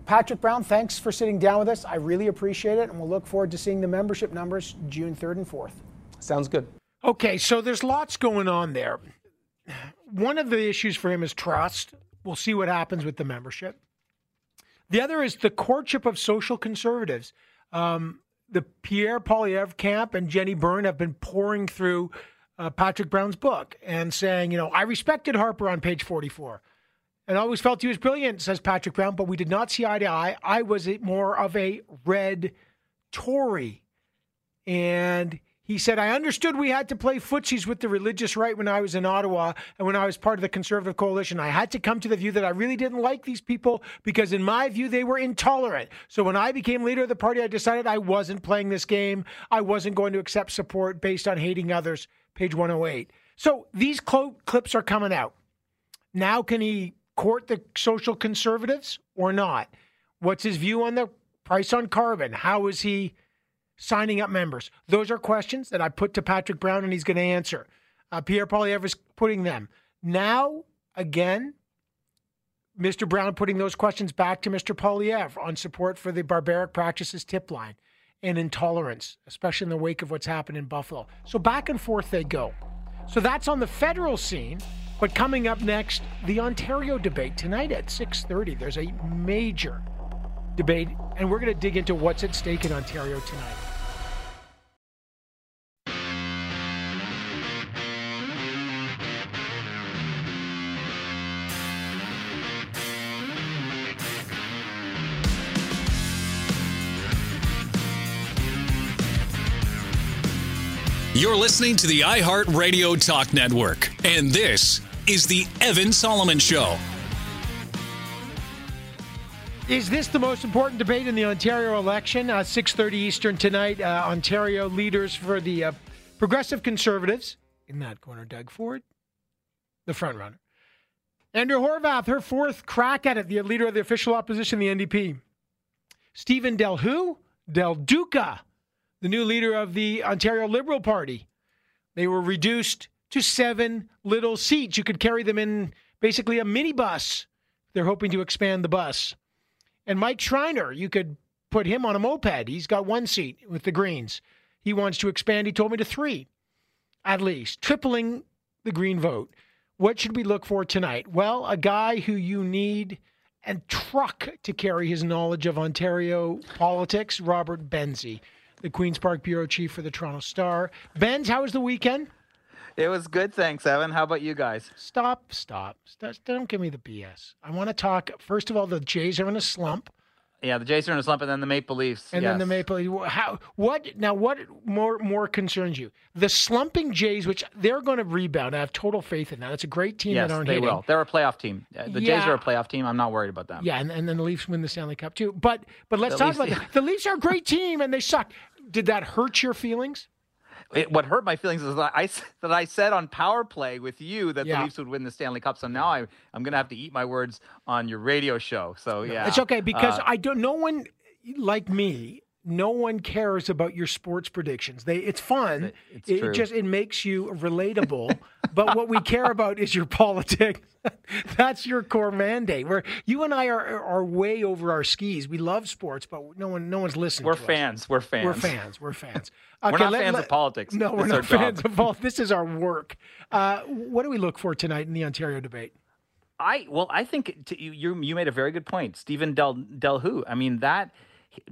Patrick Brown, thanks for sitting down with us. I really appreciate it, and we'll look forward to seeing the membership numbers June 3rd and 4th. Sounds good. Okay, so there's lots going on there. One of the issues for him is trust. We'll see what happens with the membership. The other is the courtship of social conservatives. Um, the Pierre Poilievre camp and Jenny Byrne have been pouring through uh, Patrick Brown's book and saying, you know, I respected Harper on page 44 and always felt he was brilliant, says Patrick Brown, but we did not see eye to eye. I was more of a red Tory. And he said, I understood we had to play footsies with the religious right when I was in Ottawa and when I was part of the Conservative Coalition. I had to come to the view that I really didn't like these people because, in my view, they were intolerant. So when I became leader of the party, I decided I wasn't playing this game. I wasn't going to accept support based on hating others. Page 108. So these cl- clips are coming out. Now, can he court the social conservatives or not? What's his view on the price on carbon? How is he signing up members? Those are questions that I put to Patrick Brown, and he's going to answer. Uh, Pierre Poilievre is putting them. Now, again, Mr. Brown putting those questions back to Mr. Poilievre on support for the barbaric practices tip line and intolerance, especially in the wake of what's happened in Buffalo. So back and forth they go. So that's on the federal scene. But coming up next, the Ontario debate tonight at 6:30. There's a major debate, and we're going to dig into what's at stake in Ontario tonight. You're listening to the iHeartRadio Talk Network, and this is the Evan Solomon Show. Is this the most important debate in the Ontario election? Uh, 6.30 Eastern tonight. Uh, Ontario leaders for the uh, Progressive Conservatives. In that corner, Doug Ford, the front runner. Andrea Horwath, her fourth crack at it, the leader of the official opposition, the NDP. Stephen Del Who? Del Duca, the new leader of the Ontario Liberal Party. They were reduced to seven little seats. You could carry them in basically a minibus. They're hoping to expand the bus. And Mike Schreiner, you could put him on a moped. He's got one seat with the Greens. He wants to expand, he told me, to three at least, tripling the Green vote. What should we look for tonight? Well, a guy who you need and truck to carry his knowledge of Ontario politics, Robert Benzie, the Queen's Park Bureau Chief for the Toronto Star. Benz, how was the weekend? It was good, thanks, Evan. How about you guys? Stop, stop. stop don't give me the BS. I want to talk, first of all, the Jays are in a slump. Yeah, the Jays are in a slump, and then the Maple Leafs. And yes. then the Maple Leafs. How? What? Now, what more more concerns you? The slumping Jays, which they're going to rebound. I have total faith in that. It's a great team yes, that aren't they hitting. will. They're a playoff team. Uh, The Yeah. Jays are a playoff team. I'm not worried about them. Yeah, and, and then the Leafs win the Stanley Cup too. But but let's The talk Leafs- about that. The Leafs are a great team, and they suck. Did that hurt your feelings? It, what hurt my feelings is that I that I said on Power Play with you that Yeah. the Leafs would win the Stanley Cup. So now I I'm gonna have to eat my words on your radio show. So yeah, It's okay because Uh, I don't. No one like me. No one cares about your sports predictions. They it's fun. It's it true. just it makes you relatable. but what we care about is your politics. That's your core mandate. Where you and I are are way over our skis. We love sports, but no one no one's listening. we're to us. fans. We're fans. We're fans. We're fans. We're not let- fans let- of politics. No, we're It's not our job. fans of politics. This is our work. Uh, what do we look for tonight in the Ontario debate? I well, I think t- you you made a very good point, Stephen Del Del Who. I mean that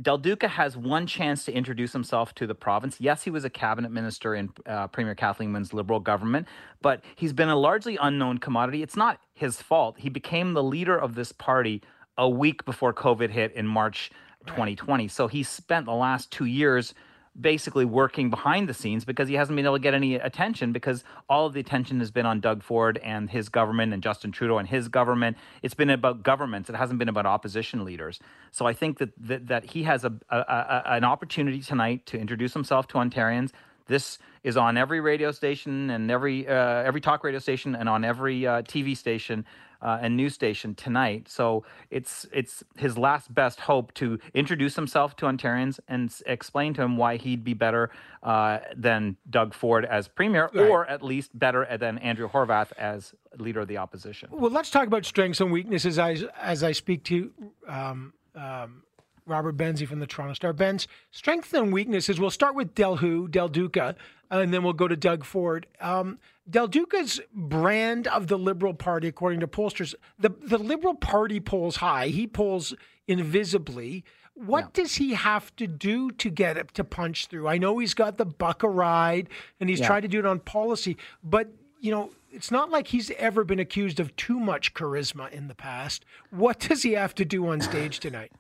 Del Duca has one chance to introduce himself to the province. Yes, he was a cabinet minister in uh, Premier Kathleen Wynne's Liberal government, but he's been a largely unknown commodity. It's not his fault. He became the leader of this party a week before COVID hit in March 2020. So he spent the last two years basically working behind the scenes because he hasn't been able to get any attention because all of the attention has been on Doug Ford and his government and Justin Trudeau and his government. It's been about governments. It hasn't been about opposition leaders. So I think that that, that he has a, a, a an opportunity tonight to introduce himself to Ontarians. This is on every radio station and every uh, every talk radio station and on every uh, TV station uh, and news station tonight. So it's it's his last best hope to introduce himself to Ontarians and s- explain to him why he'd be better uh, than Doug Ford as premier, or at least better than Andrea Horwath as leader of the opposition. Well, let's talk about strengths and weaknesses as as I speak to um, um, Robert Benzie from the Toronto Star. Benz strengths and weaknesses. We'll start with Del Who, Del Duca, and then we'll go to Doug Ford. Um, Del Duca's brand of the Liberal Party, according to pollsters, the the Liberal Party polls high. He polls invisibly. What does he have to do to get it to punch through? I know he's got the buck a ride, and he's tried to do it on policy, but you know, it's not like he's ever been accused of too much charisma in the past. What does he have to do on stage tonight?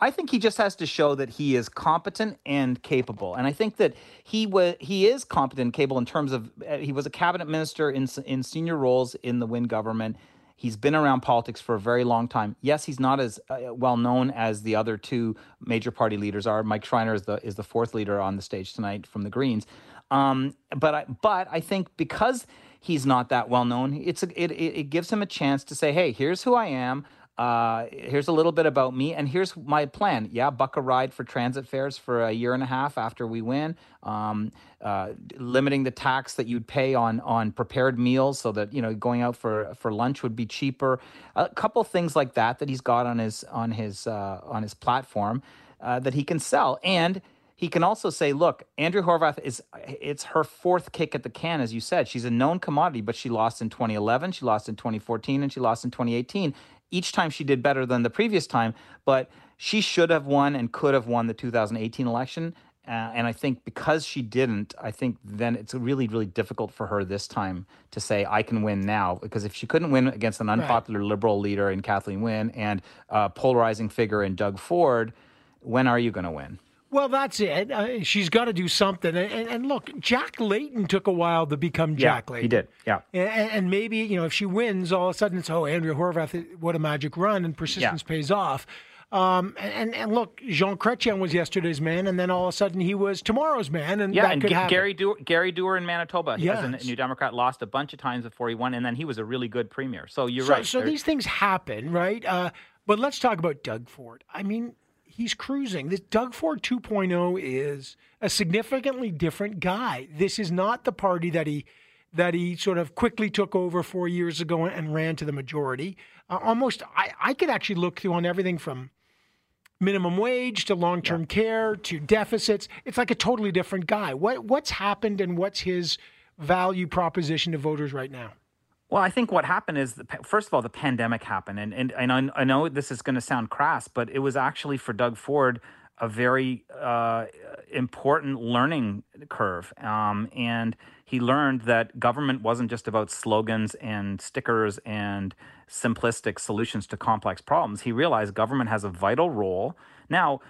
I think he just has to show that he is competent and capable, and I think that he was he is competent and capable in terms of uh, he was a cabinet minister in in senior roles in the Wynne government. He's been around politics for a very long time. Yes, he's not as uh, well known as the other two major party leaders are. Mike Schreiner is the is the fourth leader on the stage tonight from the Greens. Um, but I, but I think because he's not that well known, it's a, it, it it gives him a chance to say, hey, here's who I am. Uh, here's a little bit about me, and here's my plan. Yeah, buck a ride for transit fares for a year and a half after we win. Um, uh, limiting the tax that you'd pay on on prepared meals, so that you know going out for for lunch would be cheaper. A couple things like that that he's got on his on his uh, on his platform uh, that he can sell, and he can also say, look, Andrea Horwath is it's her fourth kick at the can, as you said. She's a known commodity, but she lost in 2011, she lost in 2014, and she lost in 2018. Each time she did better than the previous time, but she should have won and could have won the 2018 election. Uh, and I think because she didn't, I think then it's really, really difficult for her this time to say, I can win now. Because if she couldn't win against an unpopular liberal leader in Kathleen Wynne and a polarizing figure in Doug Ford, when are you going to win? Well, that's it. Uh, she's got to do something. And, and, and look, Jack Layton took a while to become Jack Layton. he did. Yeah. And, and maybe, you know, if she wins, all of a sudden it's, oh, Andrea Horwath, what a magic run, and persistence pays off. Um, and, and look, Jean Chrétien was yesterday's man, and then all of a sudden he was tomorrow's man, and Yeah, that and G-. Gary Doer, Gary Doer in Manitoba as a New Democrat lost a bunch of times before he won, and then he was a really good premier. So you're so, right. So There- these things happen, right? Uh, but let's talk about Doug Ford. I mean, he's cruising. This Doug Ford 2.0 is a significantly different guy. This is not the party that he that he sort of quickly took over four years ago and ran to the majority. Uh, almost, I, I could actually look through on everything from minimum wage to long term yeah. care to deficits. It's like a totally different guy. What what's happened and what's his value proposition to voters right now? Well, I think what happened is, first of all, the pandemic happened, and and, and I know this is going to sound crass, but it was actually for Doug Ford a very uh, important learning curve, um, and he learned that government wasn't just about slogans and stickers and simplistic solutions to complex problems. He realized government has a vital role. Now,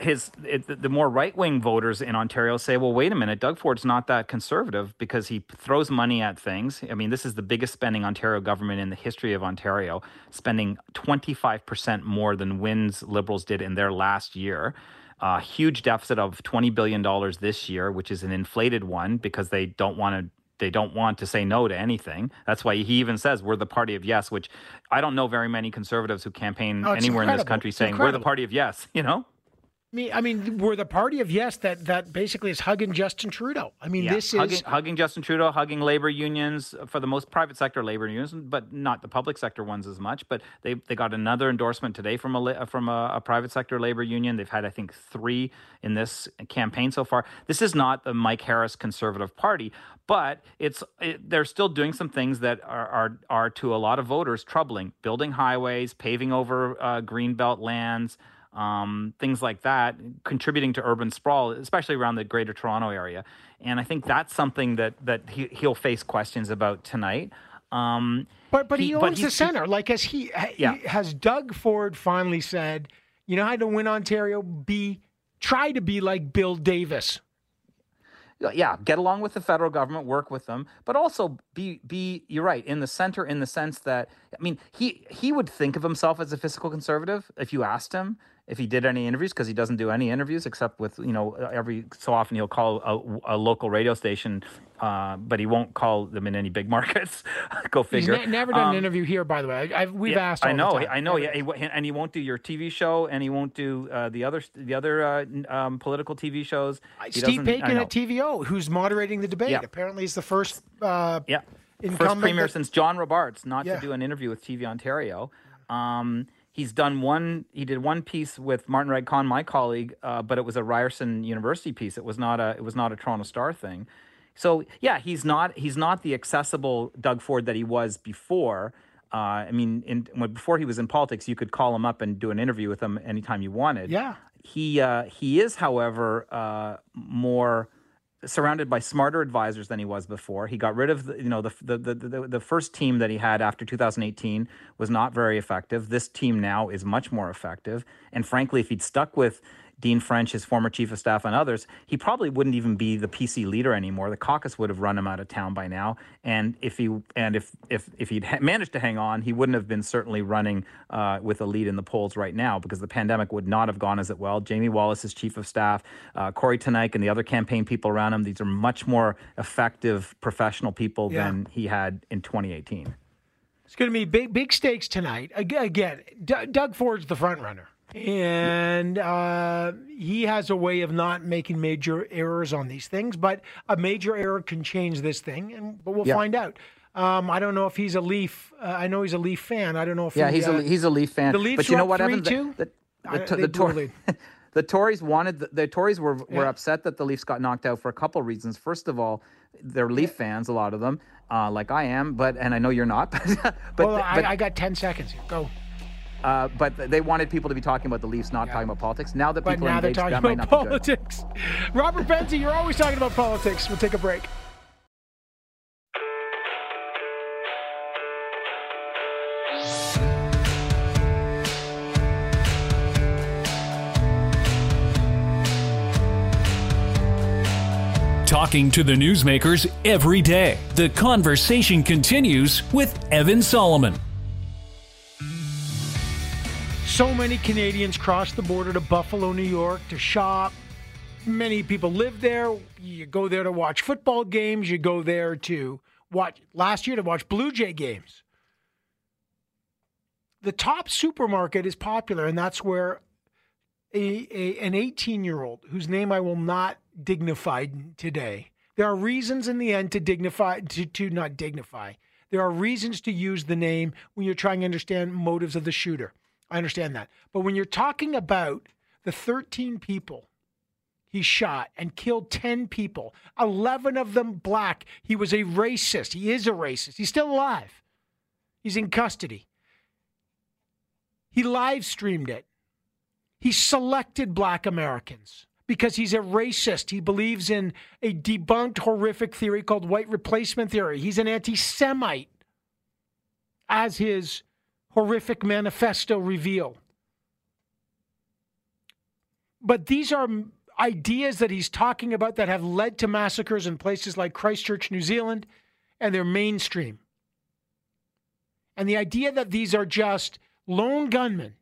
his it, the more right wing voters in Ontario say, well, wait a minute, Doug Ford's not that conservative because he throws money at things. I mean, this is the biggest spending Ontario government in the history of Ontario, spending 25% more than Wynne's Liberals did in their last year. A uh, huge deficit of $20 billion this year, which is an inflated one because they don't want to they don't want to say no to anything. That's why he even says we're the party of yes, which I don't know very many conservatives who campaign oh, anywhere incredible. in this country saying we're the party of yes, you know? Me, I mean, we're the party of yes that that basically is hugging Justin Trudeau. I mean, yeah, this hugging, is hugging Justin Trudeau, hugging labor unions for the most private sector labor unions, but not the public sector ones as much. But they they got another endorsement today from a from a, a private sector labor union. They've had I think three in this campaign so far. This is not the Mike Harris Conservative Party, but it's it, they're still doing some things that are, are are to a lot of voters troubling: building highways, paving over uh, greenbelt lands um, things like that, contributing to urban sprawl, especially around the Greater Toronto area. And I think that's something that that he, he'll face questions about tonight. Um, but but he, he owns but the center. Like as he, yeah. he, has Doug Ford finally said, you know how to win Ontario? Be try to be like Bill Davis. Yeah, get along with the federal government, work with them, but also be be you're right in the center in the sense that I mean he he would think of himself as a fiscal conservative if you asked him if he did any interviews because he doesn't do any interviews except with you know every so often he'll call a, a local radio station uh, but he won't call them in any big markets. Go figure. he's ne- never done um, an interview here by the way. I, we've yeah, asked i know. i know. Yeah, he, and he won't do your tv show and he won't do uh, the other the other uh, um, political tv shows. He steve Paikin at tvo who's moderating the debate. Yeah. apparently he's the first uh, yeah. First premier that, since john robarts not to do an interview with tv ontario. Um, He's done one. He did one piece with Martin Regg Cohn, my colleague, uh, but it was a Ryerson University piece. It was not a. It was not a Toronto Star thing. So yeah, he's not. He's not the accessible Doug Ford that he was before. Uh, I mean, in, when, before he was in politics, you could call him up and do an interview with him anytime you wanted. Yeah. He uh, he is, however, uh, more surrounded by smarter advisors than he was before. He got rid of the, you know the, the the, the first team that he had after 2018 was not very effective. This team now is much more effective. And frankly, if he'd stuck with Dean French, his former chief of staff, and others, he probably wouldn't even be the PC leader anymore. The caucus would have run him out of town by now. And if he and if if if he'd ha- managed to hang on, he wouldn't have been certainly running uh, with a lead in the polls right now because the pandemic would not have gone as it well. Jamie Wallace is chief of staff, uh, Kory Teneycke, and the other campaign people around him. These are much more effective professional people yeah. than he had in 2018. It's going to be big, big stakes tonight. Again, Doug Ford's the front runner and uh, he has a way of not making major errors on these things. But a major error can change this thing, and but we'll yeah. find out. Um, I don't know if he's a Leaf. Uh, I know he's a Leaf fan. I don't know if yeah, he, he's uh, a he's a Leaf fan. The Leafs but you know what, Evan? The, the, the, the, Tories, the Tories wanted the, the Tories were were yeah. upset that the Leafs got knocked out for a couple reasons. First of all, they're Leaf fans, a lot of them, uh, like I am. But and I know you're not. but well, I, I got ten seconds. Go. Uh, but they wanted people to be talking about the Leafs, not yeah. talking about politics. Now that people but now are engaged, they're talking about politics. Robert Benzie, you're always talking about politics. We'll take a break. Talking to the newsmakers every day. The conversation continues with Evan Solomon. So many Canadians cross the border to Buffalo, New York to shop. Many people live there. You go there to watch football games. You go there to watch, last year, to watch Blue Jay games. The Tops supermarket is popular, and that's where a, a an 18 year old, whose name I will not dignify today, There are reasons in the end to dignify, to, to not dignify. There are reasons to use the name when you're trying to understand motives of the shooter. I understand that. But when you're talking about the 13 people he shot and killed 10 people, 11 of them black, he was a racist. He is a racist. He's still alive, he's in custody. He live streamed it. He selected black Americans because he's a racist. He believes in a debunked horrific theory called white replacement theory. He's an anti Semite, as his horrific manifesto reveal. But these are ideas that he's talking about that have led to massacres in places like Christchurch, New Zealand, and they're mainstream. And the idea that these are just lone gunmen,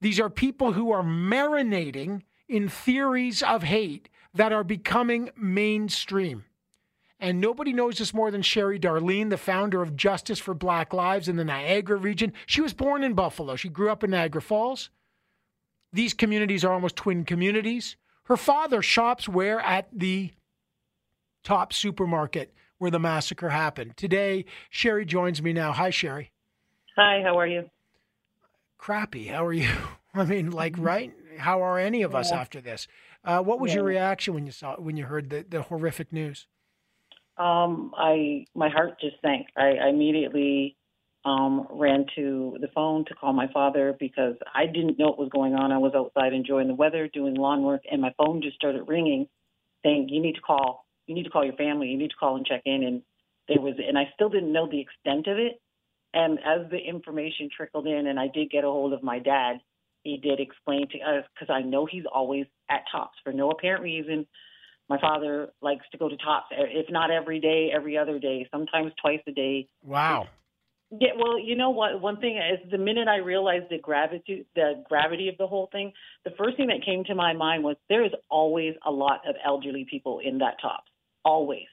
these are people who are marinating in theories of hate that are becoming mainstream. And nobody knows this more than Sherri Darlene, the founder of Justice for Black Lives in the Niagara region. She was born in Buffalo. She grew up in Niagara Falls. These communities are almost twin communities. Her father shops where at the Tops supermarket where the massacre happened. Today, Sherri joins me now. Hi, Sherri. Hi, how are you? Crappy. How are you? I mean, like, right? How are any of us Yeah. after this? Uh, what was your reaction when you saw when you heard the, the horrific news? Um, I my heart just sank. I, I immediately um, ran to the phone to call my father because I didn't know what was going on. I was outside enjoying the weather, doing lawn work, and my phone just started ringing, saying, "You need to call. You need to call your family. You need to call and check in." And there was, and I still didn't know the extent of it. And as the information trickled in, and I did get a hold of my dad, he did explain to us because I know he's always at Tops for no apparent reason. My father likes to go to Tops, eh, if not every day, every other day, sometimes twice a day. Wow. Yeah, well, you know what? One thing is the minute I realized the gravity, the gravity of the whole thing, the first thing that came to my mind was there is always a lot of elderly people in that Tops. Always.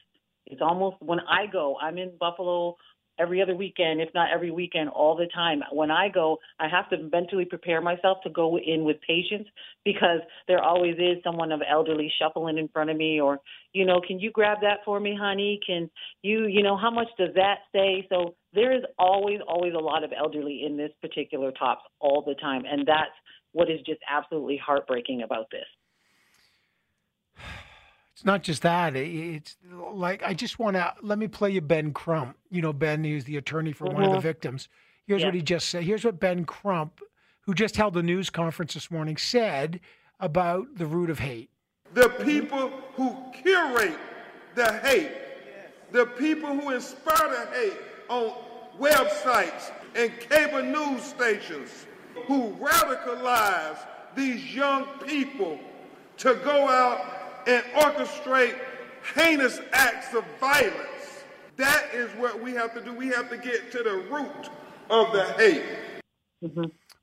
It's almost when I go, I'm in Buffalo every other weekend, if not every weekend, all the time. When I go, I have to mentally prepare myself to go in with patience because there always is someone of elderly shuffling in front of me or, you know, can you grab that for me, honey? Can you, you know, how much does that say? So there is always, always a lot of elderly in this particular tops all the time. And that's what is just absolutely heartbreaking about this. It's not just that. It's like I just want to let me play you Ben Crump. You know Ben, who's the attorney for one of the Mhm. victims. Here's what he just said. Here's what Ben Crump, who just held a news conference this morning, said about the root of hate. the people who curate the hate, the people who inspire the hate on websites and cable news stations, who radicalize these young people to go out and orchestrate heinous acts of violence. That is what we have to do. We have to get to the root of the hate.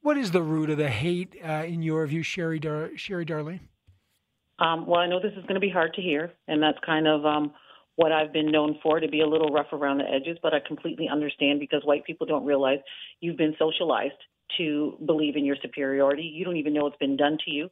What is the root of the hate uh, in your view, Sherri Dar- Sherri Darlene? Um, well, I know this is going to be hard to hear, and that's kind of um, what I've been known for to be a little rough around the edges, but I completely understand because white people don't realize you've been socialized to believe in your superiority. You don't even know it's been done to you.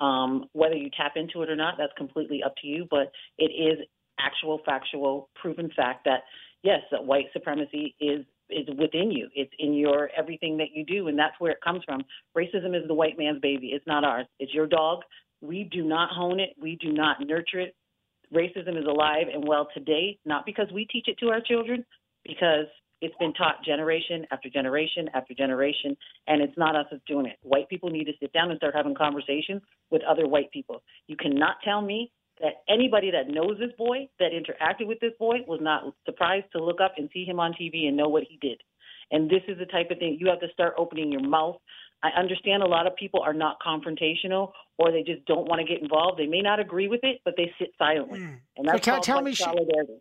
Um, whether you tap into it or not, that's completely up to you, but it is actual, factual, proven fact that, yes, that white supremacy is is within you. It's in your everything that you do, and that's where it comes from. Racism is the white man's baby. It's not ours. It's your dog. We do not hone it. We do not nurture it. Racism is alive and well today, not because we teach it to our children, because it's been taught generation after generation after generation, and it's not us that's doing it. White people need to sit down and start having conversations with other white people. You cannot tell me that anybody that knows this boy, that interacted with this boy, was not surprised to look up and see him on TV and know what he did. And this is the type of thing you have to start opening your mouth. I understand a lot of people are not confrontational or they just don't want to get involved. They may not agree with it, but they sit silently. And that's tell- called tell me, solidarity.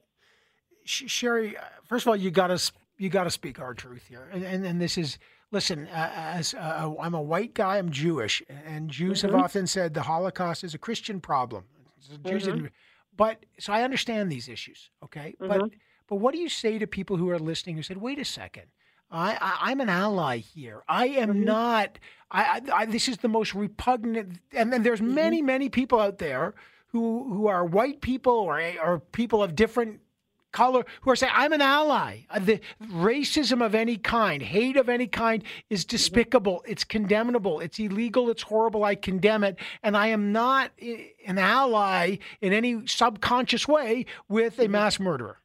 Sh- Sherri, uh, first of all, you got to you got to speak our truth here, and and, and this is listen. Uh, as uh, I'm a white guy, I'm Jewish, and Jews have often said the Holocaust is a Christian problem. So Jews didn't- but so I understand these issues, okay? But but what do you say to people who are listening who said, "Wait a second, I, I I'm an ally here. I am not. I, I, I this is the most repugnant." And then there's many many people out there who who are white people or or people of different color who are saying I'm an ally. Uh, the racism of any kind, hate of any kind is despicable. It's condemnable. It's illegal. It's horrible. I condemn it, and I am not an ally in any subconscious way with a mass murderer.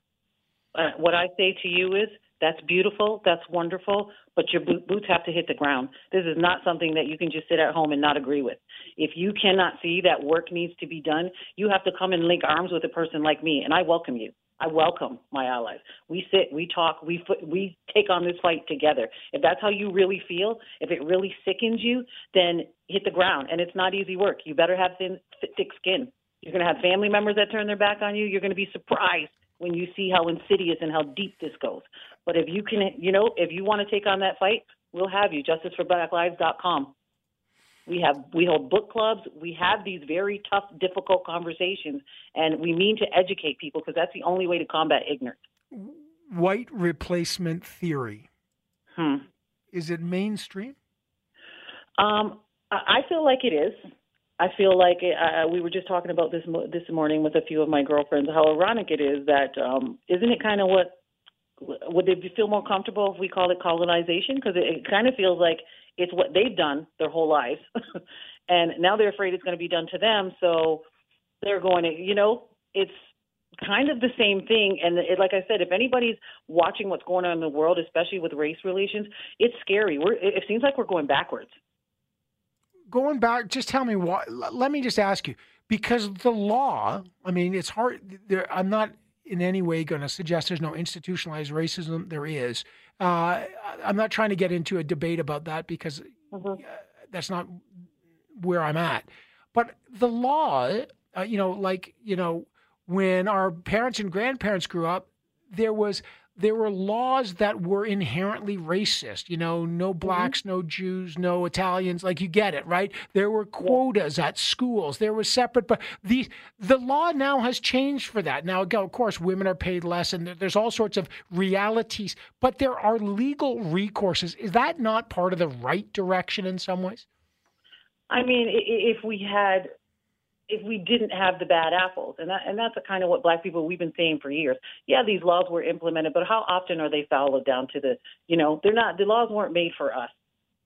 Uh, what I say to you is that's beautiful, that's wonderful, but your boots have to hit the ground. This is not something that you can just sit at home and not agree with. If you cannot see that work needs to be done, you have to come and link arms with a person like me, and I welcome you. I welcome my allies. We sit, we talk, we we take on this fight together. If that's how you really feel, if it really sickens you, then hit the ground. And it's not easy work. You better have thin, thick skin. You're going to have family members that turn their back on you. You're going to be surprised when you see how insidious and how deep this goes. But if you can, you know, if you want to take on that fight, we'll have you. JusticeForBlackLives.com. We have we hold book clubs. We have these very tough, difficult conversations, and we mean to educate people because that's the only way to combat ignorance. White replacement theory. Hmm. Is it mainstream? Um, I feel like it is. I feel like it, uh, we were just talking about this mo- this morning with a few of my girlfriends. How ironic it is that um, isn't it kind of what would they feel more comfortable if we call it colonization? Because it, it kind of feels like it's what they've done their whole lives, and now they're afraid it's going to be done to them. So they're going to, you know, it's kind of the same thing. And it, like I said, if anybody's watching what's going on in the world, especially with race relations, it's scary. We're it, it seems like we're going backwards. Going back, just tell me what. Let me just ask you because the law. I mean, it's hard. There, I'm not in any way going to suggest there's no institutionalized racism. There is. Uh, I'm not trying to get into a debate about that because mm-hmm. uh, that's not where I'm at. But the law, uh, you know, like, you know, when our parents and grandparents grew up, there was there were laws that were inherently racist. You know, no mm-hmm. blacks, mm-hmm. no Jews, no Italians. Like you get it, right? There were quotas at schools. There was separate, but the the law now has changed for that. Now, of course, women are paid less, and there's all sorts of realities. But there are legal recourses. Is that not part of the right direction in some ways? I mean, if we had if we didn't have the bad apples. And that, and that's kind of what black people we've been saying for years. Yeah, these laws were implemented, but how often are they followed down to the, you know, they're not the laws weren't made for us.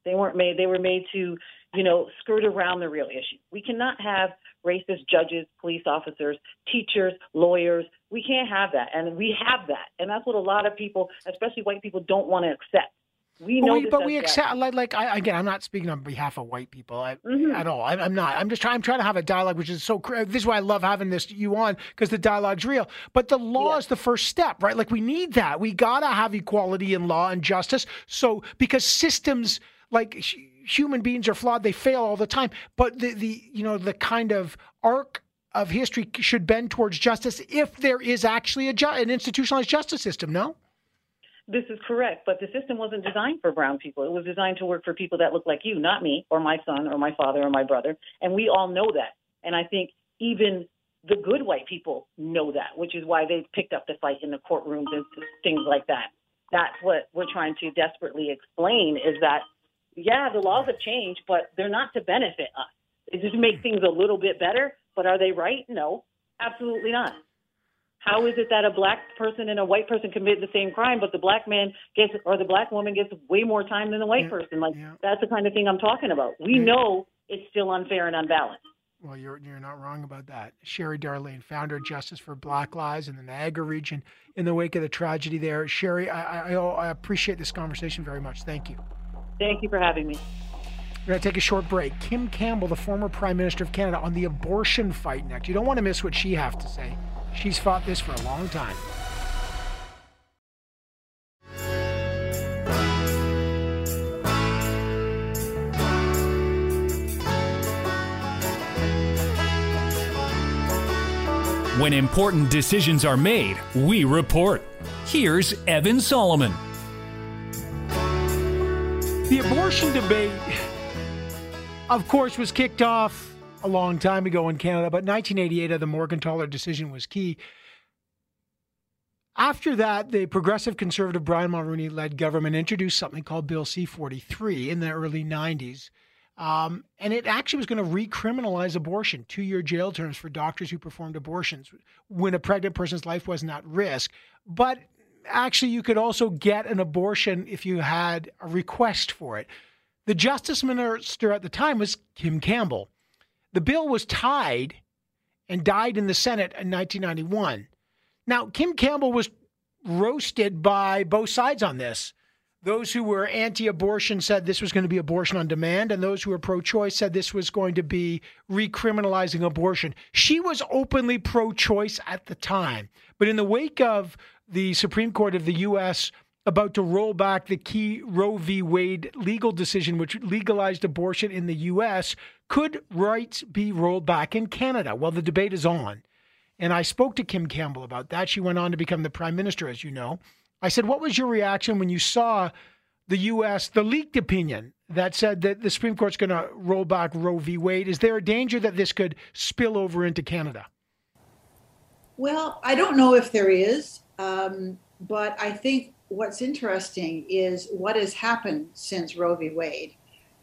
They weren't made they were made to, you know, skirt around the real issue. We cannot have racist judges, police officers, teachers, lawyers. We can't have that. And we have that. And that's what a lot of people, especially white people don't want to accept. We know, but we, accept like, like I, again. I'm not speaking on behalf of white people I, mm-hmm. at all. I, am not. I'm just trying. I'm trying to have a dialogue, which is so. This is why I love having this you on because the dialogue's real. But the law yeah. is the first step, right? Like we need that. We gotta have equality in law and justice. So because systems like human beings are flawed, they fail all the time. But the the you know the kind of arc of history should bend towards justice if there is actually a ju- an institutionalized justice system. No. This is correct, but the system wasn't designed for brown people. It was designed to work for people that look like you, not me, or my son, or my father, or my brother. And we all know that. And I think even the good white people know that, which is why they've picked up the fight in the courtrooms and things like that. That's what we're trying to desperately explain is that, yeah, the laws have changed, but they're not to benefit us. They just make things a little bit better, but are they right? No, absolutely not. How is it that a black person and a white person commit the same crime, but the black man gets or the black woman gets way more time than the white yeah, person? Like yeah. that's the kind of thing I'm talking about. We yeah. know it's still unfair and unbalanced. Well, you're you're not wrong about that. Sherri Darlene, founder of Justice for Black Lives in the Niagara region, in the wake of the tragedy there. Sherri, I, I, I appreciate this conversation very much. Thank you. Thank you for having me. We're going to take a short break. Kim Campbell, the former Prime Minister of Canada, on the abortion fight next. You don't want to miss what she has to say. She's fought this for a long time. When important decisions are made, we report. Here's Evan Solomon. The abortion debate, of course, was kicked off a long time ago in Canada, but 1988 of the Morgentaler decision was key. After that, the progressive conservative Brian Mulroney led government introduced something called Bill C 43 in the early 90s. Um, and it actually was going to recriminalize abortion, two year jail terms for doctors who performed abortions when a pregnant person's life wasn't at risk. But actually, you could also get an abortion if you had a request for it. The justice minister at the time was Kim Campbell. The bill was tied and died in the Senate in 1991. Now, Kim Campbell was roasted by both sides on this. Those who were anti abortion said this was going to be abortion on demand, and those who were pro choice said this was going to be recriminalizing abortion. She was openly pro choice at the time. But in the wake of the Supreme Court of the U.S. about to roll back the key Roe v. Wade legal decision, which legalized abortion in the U.S., could rights be rolled back in Canada? Well, the debate is on. And I spoke to Kim Campbell about that. She went on to become the prime minister, as you know. I said, What was your reaction when you saw the U.S., the leaked opinion that said that the Supreme Court's going to roll back Roe v. Wade? Is there a danger that this could spill over into Canada? Well, I don't know if there is, um, but I think what's interesting is what has happened since Roe v. Wade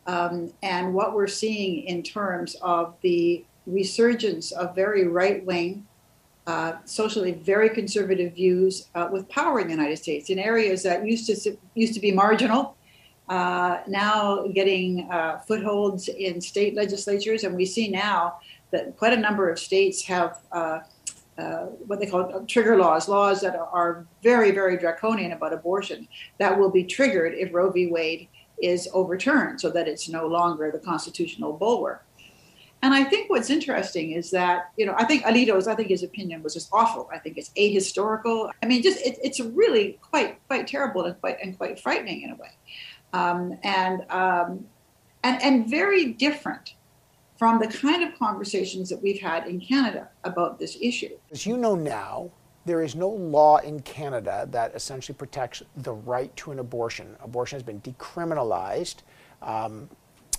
um, and what we're seeing in terms of the resurgence of very right wing uh, socially very conservative views uh, with power in the United States in areas that used to used to be marginal, uh, now getting uh, footholds in state legislatures, and we see now that quite a number of states have. Uh, what they call trigger laws, laws that are very, very draconian about abortion, that will be triggered if Roe v. Wade is overturned so that it's no longer the constitutional bulwark. And I think what's interesting is that, you know, I think Alito's, I think his opinion was just awful. I think it's ahistorical. I mean, just it, it's really quite quite terrible and quite and quite frightening in a way, um, and um, and and very different from the kind of conversations that we've had in Canada about this issue. As you know now, there is no law in Canada that essentially protects the right to an abortion. Abortion has been decriminalized. Um,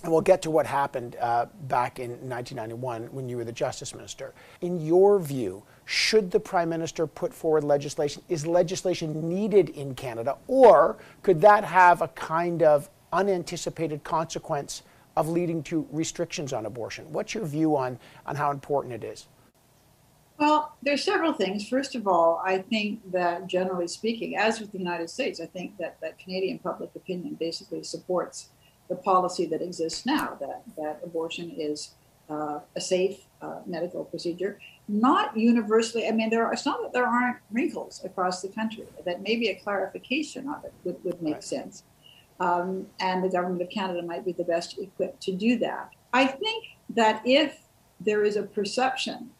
and we'll get to what happened uh, back in 1991 when you were the justice minister. In your view, should the prime minister put forward legislation? Is legislation needed in Canada, or could that have a kind of unanticipated consequence of leading to restrictions on abortion? What's your view on, on how important it is? Well, there's several things. First of all, I think that generally speaking, as with the United States, I think that, that Canadian public opinion basically supports the policy that exists now that, that abortion is uh, a safe uh, medical procedure. Not universally, I mean, there are, it's not that there aren't wrinkles across the country, that maybe a clarification of it would, would make right. sense. Um, and the government of Canada might be the best equipped to do that. I think that if there is a perception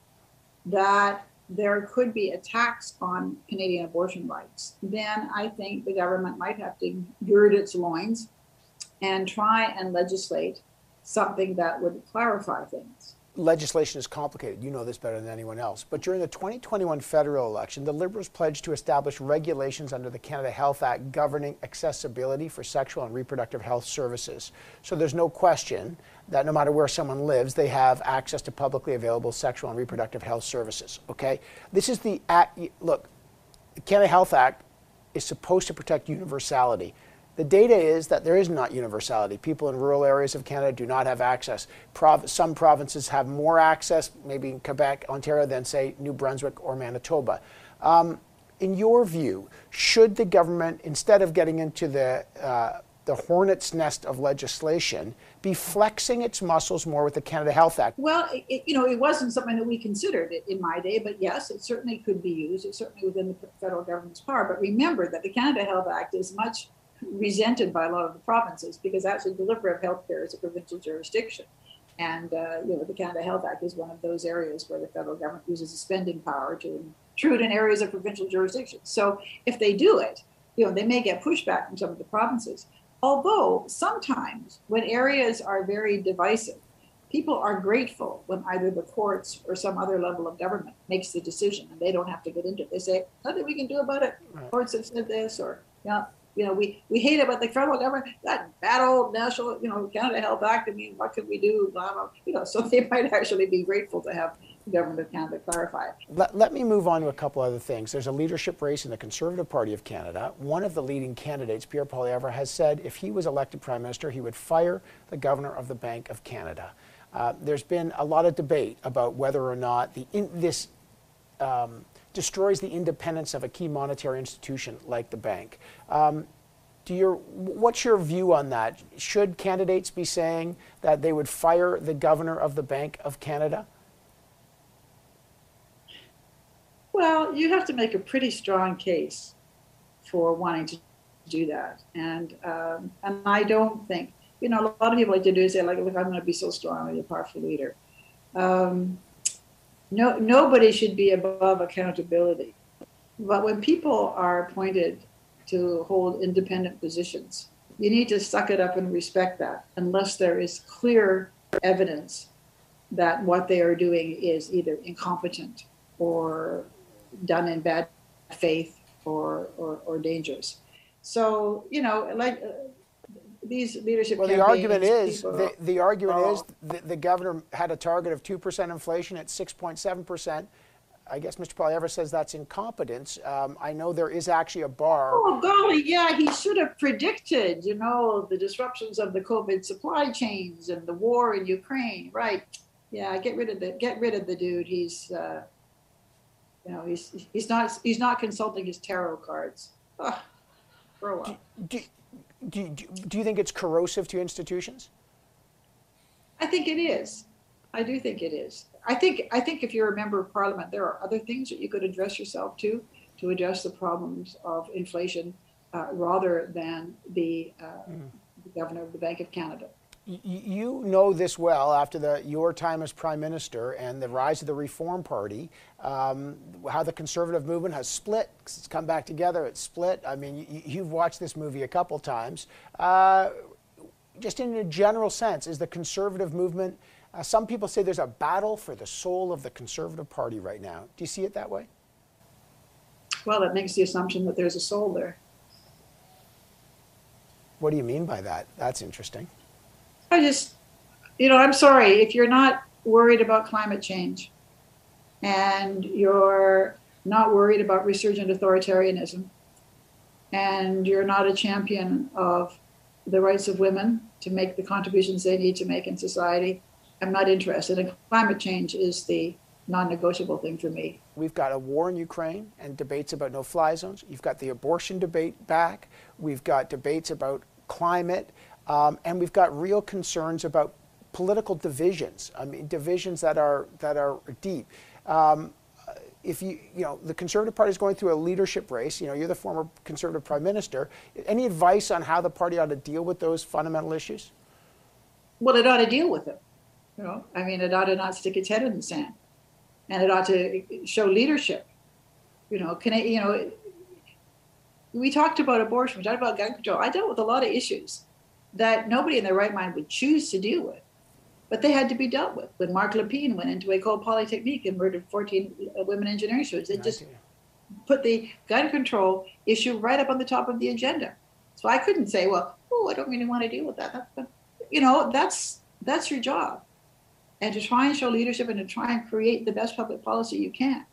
that there could be attacks on Canadian abortion rights, then I think the government might have to gird its loins and try and legislate something that would clarify things. Legislation is complicated. You know this better than anyone else. But during the 2021 federal election, the Liberals pledged to establish regulations under the Canada Health Act governing accessibility for sexual and reproductive health services. So there's no question that no matter where someone lives, they have access to publicly available sexual and reproductive health services. Okay? This is the act. Look, the Canada Health Act is supposed to protect universality. The data is that there is not universality. People in rural areas of Canada do not have access. Prov- some provinces have more access, maybe Quebec, Ontario, than, say, New Brunswick or Manitoba. Um, in your view, should the government, instead of getting into the, uh, the hornet's nest of legislation, be flexing its muscles more with the Canada Health Act? Well, it, you know, it wasn't something that we considered in my day, but yes, it certainly could be used. It's certainly within the federal government's power. But remember that the Canada Health Act is much resented by a lot of the provinces because actually delivery of healthcare is a provincial jurisdiction. And uh, you know the Canada Health Act is one of those areas where the federal government uses its spending power to intrude in areas of provincial jurisdiction. So if they do it, you know they may get pushback from some of the provinces. Although sometimes when areas are very divisive, people are grateful when either the courts or some other level of government makes the decision and they don't have to get into it. They say, nothing we can do about it. Courts have said this, or yeah, you know, we, we hate it, but the federal government, that bad old national, you know, Canada Health Act I mean, what can we do? Blah, blah, you know, so they might actually be grateful to have the government of Canada clarify. Let, let me move on to a couple other things. There's a leadership race in the Conservative Party of Canada. One of the leading candidates, Pierre Poilievre, has said if he was elected Prime Minister, he would fire the Governor of the Bank of Canada. Uh, there's been a lot of debate about whether or not the in, this um, destroys the independence of a key monetary institution like the bank. Um, do your, what's your view on that? Should candidates be saying that they would fire the governor of the Bank of Canada? Well, you have to make a pretty strong case for wanting to do that, and um, and I don't think you know a lot of people like to do is say like, look, I'm going to be so strong, I'm a powerful leader. Um, no, nobody should be above accountability, but when people are appointed to hold independent positions, you need to suck it up and respect that, unless there is clear evidence that what they are doing is either incompetent or done in bad faith or, or, or dangerous. So, you know, like these leadership well, the argument is the, the argument is the, the governor had a target of 2% inflation at 6.7%. I guess Mr. Poilievre says that's incompetence. Um, I know there is actually a bar. Oh golly, yeah, he should have predicted, you know, the disruptions of the COVID supply chains and the war in Ukraine. Right? Yeah, get rid of the get rid of the dude. He's uh, you know, he's he's not he's not consulting his tarot cards. Ugh, grow up. Do, do, do, do you think it's corrosive to institutions? I think it is. I do think it is. I think I think if you're a member of parliament, there are other things that you could address yourself to to address the problems of inflation uh, rather than the, uh, mm. the governor of the Bank of Canada you know this well after the, your time as prime minister and the rise of the Reform Party, um, how the conservative movement has split. It's come back together. It's split. I mean, you, have watched this movie a couple times. Uh, just in a general sense, is the conservative movement? Uh, some people say there's a battle for the soul of the conservative party right now. Do you see it that way? Well, that makes the assumption that there's a soul there. What do you mean by that? That's interesting. I just, you know, I'm sorry if you're not worried about climate change and you're not worried about resurgent authoritarianism and you're not a champion of the rights of women to make the contributions they need to make in society, I'm not interested. And climate change is the non negotiable thing for me. We've got a war in Ukraine and debates about no fly zones. You've got the abortion debate back. We've got debates about climate. Um, and we've got real concerns about political divisions. I mean, divisions that are that are deep. Um, if you, you know, the Conservative Party is going through a leadership race. You know, you're the former Conservative Prime Minister. Any advice on how the party ought to deal with those fundamental issues? Well, it ought to deal with them. You know, I mean, it ought to not stick its head in the sand, and it ought to show leadership. You know, can you know, we talked about abortion, we talked about gun control. I dealt with a lot of issues that nobody in their right mind would choose to deal with. But they had to be dealt with. When Marc Lépine went into École Polytechnique and murdered 14 uh, women engineering students, they just put the gun control issue right up on the top of the agenda. So I couldn't say, well, oh, I don't really want to deal with that. That's, you know, that's that's your job, and to try and show leadership and to try and create the best public policy you can.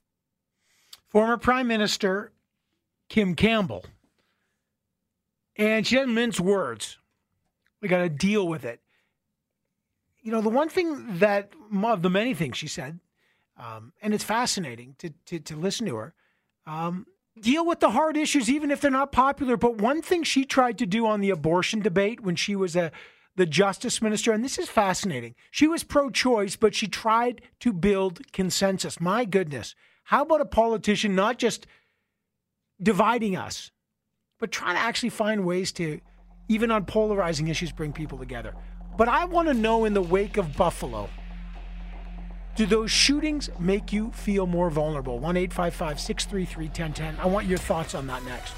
Former Prime Minister Kim Campbell, and she didn't mince words. We got to deal with it. You know, the one thing that, of the many things she said, um, and it's fascinating to, to, to listen to her, um, deal with the hard issues, even if they're not popular. But one thing she tried to do on the abortion debate when she was a the justice minister, and this is fascinating. She was pro choice, but she tried to build consensus. My goodness. How about a politician not just dividing us, but trying to actually find ways to even on polarizing issues, bring people together. But I want to know in the wake of Buffalo, do those shootings make you feel more vulnerable? 1 855 633 1010. I want your thoughts on that next.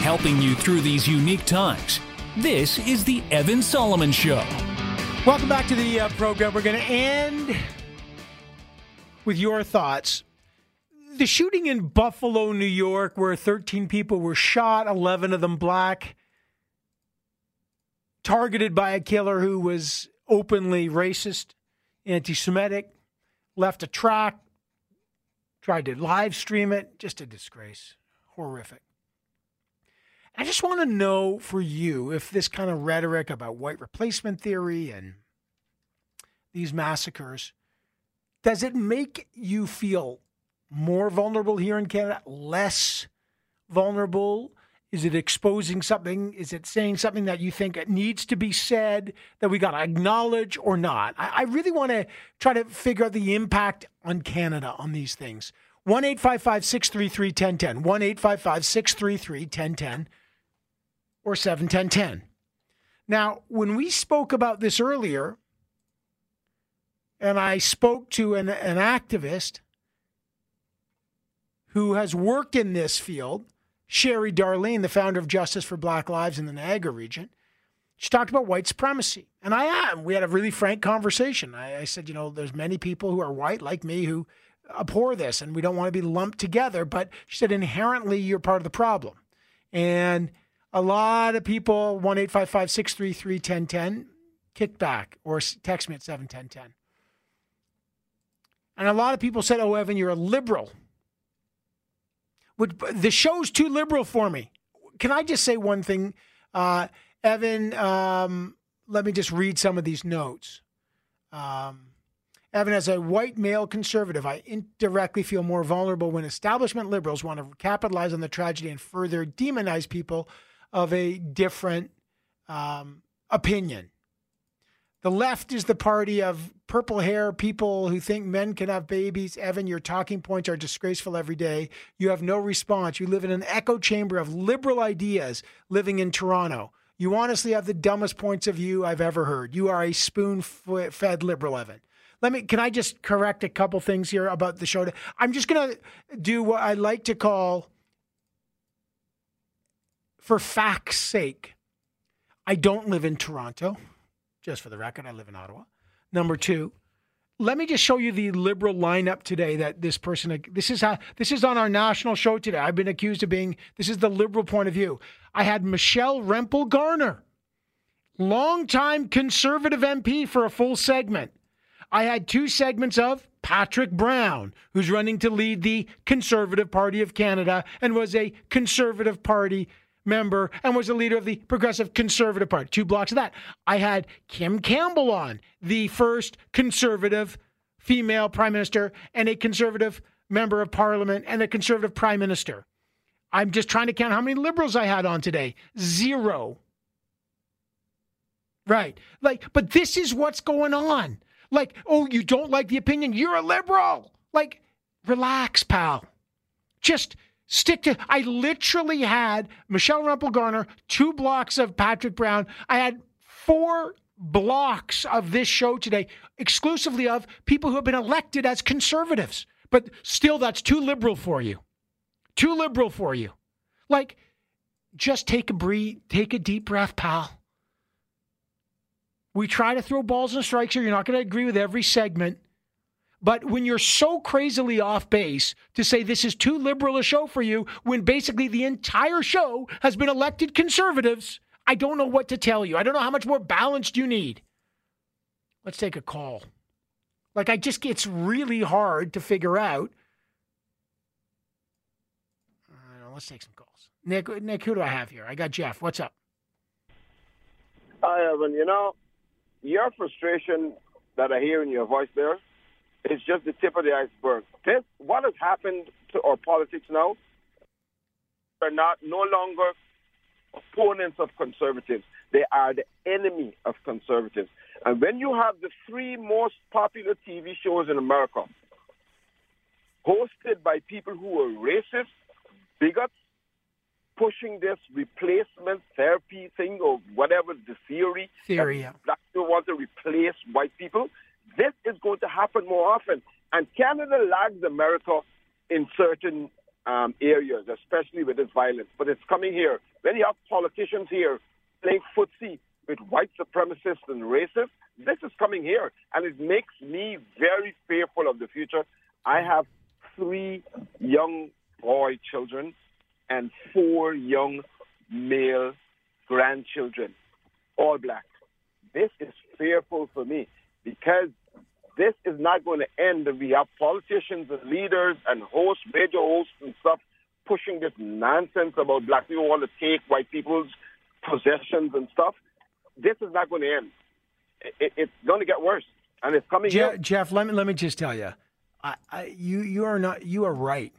Helping you through these unique times this is the Evan Solomon Show. Welcome back to the uh, program. We're going to end with your thoughts. the shooting in Buffalo, New York, where 13 people were shot, 11 of them black, targeted by a killer who was openly racist, anti Semitic, left a track, tried to live stream it. Just a disgrace. Horrific. I just want to know for you if this kind of rhetoric about white replacement theory and these massacres does it make you feel more vulnerable here in Canada, less vulnerable? Is it exposing something? Is it saying something that you think needs to be said that we got to acknowledge or not? I, I really want to try to figure out the impact on Canada on these things. 1 855 633 1010, 1 855 633 1010, or 71010. Now, when we spoke about this earlier, and I spoke to an, an activist who has worked in this field, Sherri Darlene, the founder of Justice for Black Lives in the Niagara region. She talked about white supremacy. And I am. We had a really frank conversation. I, I said, you know, there's many people who are white like me who abhor this and we don't want to be lumped together. But she said, inherently, you're part of the problem. And a lot of people, 1 855 633 1010, kick back or text me at 71010. And a lot of people said, oh, Evan, you're a liberal. The show's too liberal for me. Can I just say one thing? Uh, Evan, um, let me just read some of these notes. Um, Evan, as a white male conservative, I indirectly feel more vulnerable when establishment liberals want to capitalize on the tragedy and further demonize people of a different um, opinion. The left is the party of purple hair people who think men can have babies. Evan, your talking points are disgraceful every day. You have no response. You live in an echo chamber of liberal ideas living in Toronto. You honestly have the dumbest points of view I've ever heard. You are a spoon fed liberal, Evan. Let me, can I just correct a couple things here about the show? I'm just going to do what I like to call, for fact's sake, I don't live in Toronto. Just for the record, I live in Ottawa. Number two, let me just show you the liberal lineup today that this person this is how this is on our national show today. I've been accused of being this is the liberal point of view. I had Michelle Rempel Garner, longtime conservative MP for a full segment. I had two segments of Patrick Brown, who's running to lead the Conservative Party of Canada and was a Conservative Party member and was a leader of the Progressive Conservative Party. Two blocks of that. I had Kim Campbell on, the first conservative female prime minister and a conservative member of parliament and a conservative prime minister. I'm just trying to count how many liberals I had on today. Zero. Right. Like, but this is what's going on. Like, oh, you don't like the opinion? You're a liberal. Like, relax, pal. Just Stick to. I literally had Michelle Rempel Garner, two blocks of Patrick Brown. I had four blocks of this show today, exclusively of people who have been elected as conservatives. But still, that's too liberal for you. Too liberal for you. Like, just take a breathe, take a deep breath, pal. We try to throw balls and strikes here. You're not going to agree with every segment. But when you're so crazily off base to say this is too liberal a show for you, when basically the entire show has been elected conservatives, I don't know what to tell you. I don't know how much more balanced you need. Let's take a call. Like, I just, it's really hard to figure out. Know, let's take some calls. Nick, Nick, who do I have here? I got Jeff. What's up? Hi, Evan. You know, your frustration that I hear in your voice there is just the tip of the iceberg. This, what has happened to our politics now? They're not no longer opponents of conservatives. They are the enemy of conservatives. And when you have the three most popular TV shows in America, hosted by people who are racist, bigots, pushing this replacement therapy thing or whatever the theory, theory, yeah. that you want to replace white people, this is going to happen more often. And Canada lags America in certain um, areas, especially with this violence. But it's coming here. When you have politicians here playing footsie with white supremacists and racists, this is coming here. And it makes me very fearful of the future. I have three young boy children and four young male grandchildren, all black. This is fearful for me because this is not going to end. We have politicians and leaders and hosts, major hosts and stuff pushing this nonsense about black people want to take white people's possessions and stuff. This is not going to end. It, it's going to get worse, and it's coming. Jeff, Jeff, let me let me just tell you, I, I, you you are not you are right.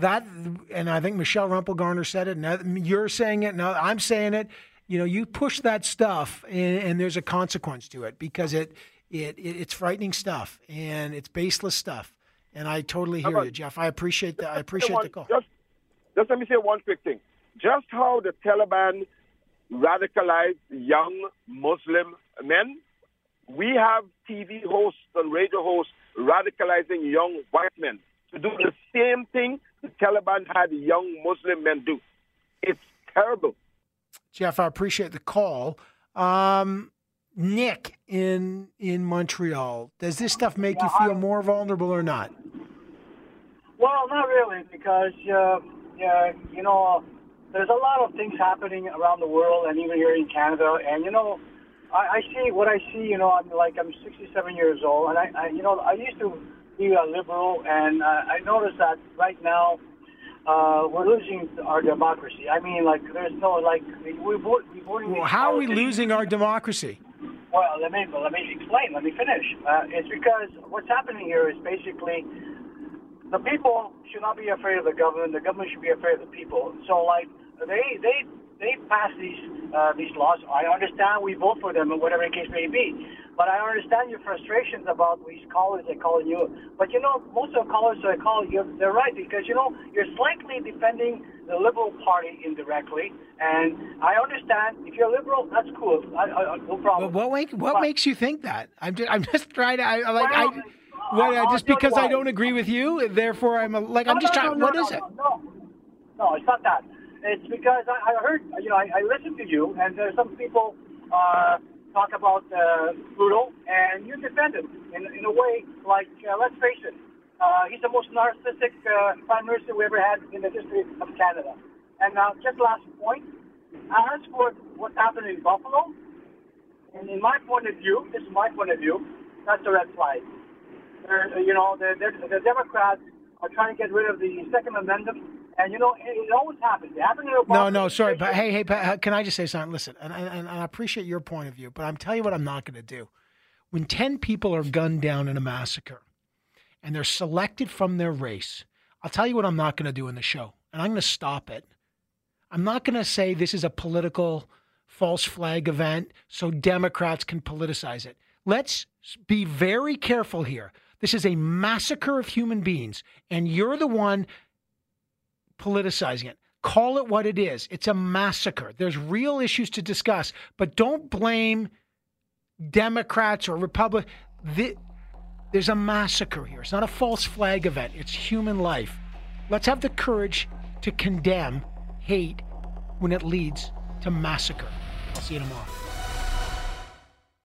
That and I think Michelle Rempel Garner said it. Now you're saying it. Now I'm saying it. You know, you push that stuff, and, and there's a consequence to it because it, it it it's frightening stuff and it's baseless stuff. And I totally hear about- you, Jeff. I appreciate that. I appreciate the call. Just, just let me say one quick thing. Just how the Taliban radicalized young Muslim men, we have TV hosts and radio hosts radicalizing young white men to do the same thing the Taliban had young Muslim men do. It's terrible. Jeff, I appreciate the call. Um, Nick in in Montreal, does this stuff make you feel more vulnerable or not? Well, not really, because uh, yeah, you know, there's a lot of things happening around the world, and even here in Canada. And you know, I, I see what I see. You know, I'm like I'm 67 years old, and I, I you know, I used to be a liberal, and uh, I noticed that right now uh, we're losing our democracy. I mean, like there's no like we we vote we voting. Well, how are we losing our democracy? Well, let me let me explain. Let me finish. Uh, it's because what's happening here is basically the people should not be afraid of the government. The government should be afraid of the people. So, like they they they pass these uh, these laws. I understand we vote for them, or whatever the case may be. But I understand your frustrations about these callers that calling you. But you know, most of the callers that call you, they're right because you know you're slightly defending the Liberal Party indirectly. And I understand if you're liberal, that's cool. I, I, no problem. What what, make, what But- makes you think that? I'm just I'm just trying to I, I like I. Well, What, I'll just because I don't agree with you, therefore I'm a, like I'm just no, trying. no, What is it? No, no, it's not that. It's because I, I heard, you know, I, I listened to you, and there's some people uh, talk about uh, Trudeau, and you defend him in, in a way like, uh, let's face it, uh, he's the most narcissistic uh, prime minister we ever had in the history of Canada. And now, just last point, as for what's happened in Buffalo, and in my point of view, this is my point of view, that's a red flag. They're, you know, the, the, the Democrats are trying to get rid of the Second Amendment, and you know, it, it always happens. It happened in No, Obama no, sorry, but hey, hey, Pat, uh, can I just say something? Listen, and, and, and I appreciate your point of view, but I'm telling you what I'm not going to do. When 10 people are gunned down in a massacre and they're selected from their race, I'll tell you what I'm not going to do in the show, and I'm going to stop it. I'm not going to say this is a political false flag event so Democrats can politicize it. Let's be very careful here. This is a massacre of human beings, and you're the one politicizing it. Call it what it is. It's a massacre. There's real issues to discuss, but don't blame Democrats or Republicans. The, there's a massacre here. It's not a false flag event. It's human life. Let's have the courage to condemn hate when it leads to massacre. I'll see you tomorrow.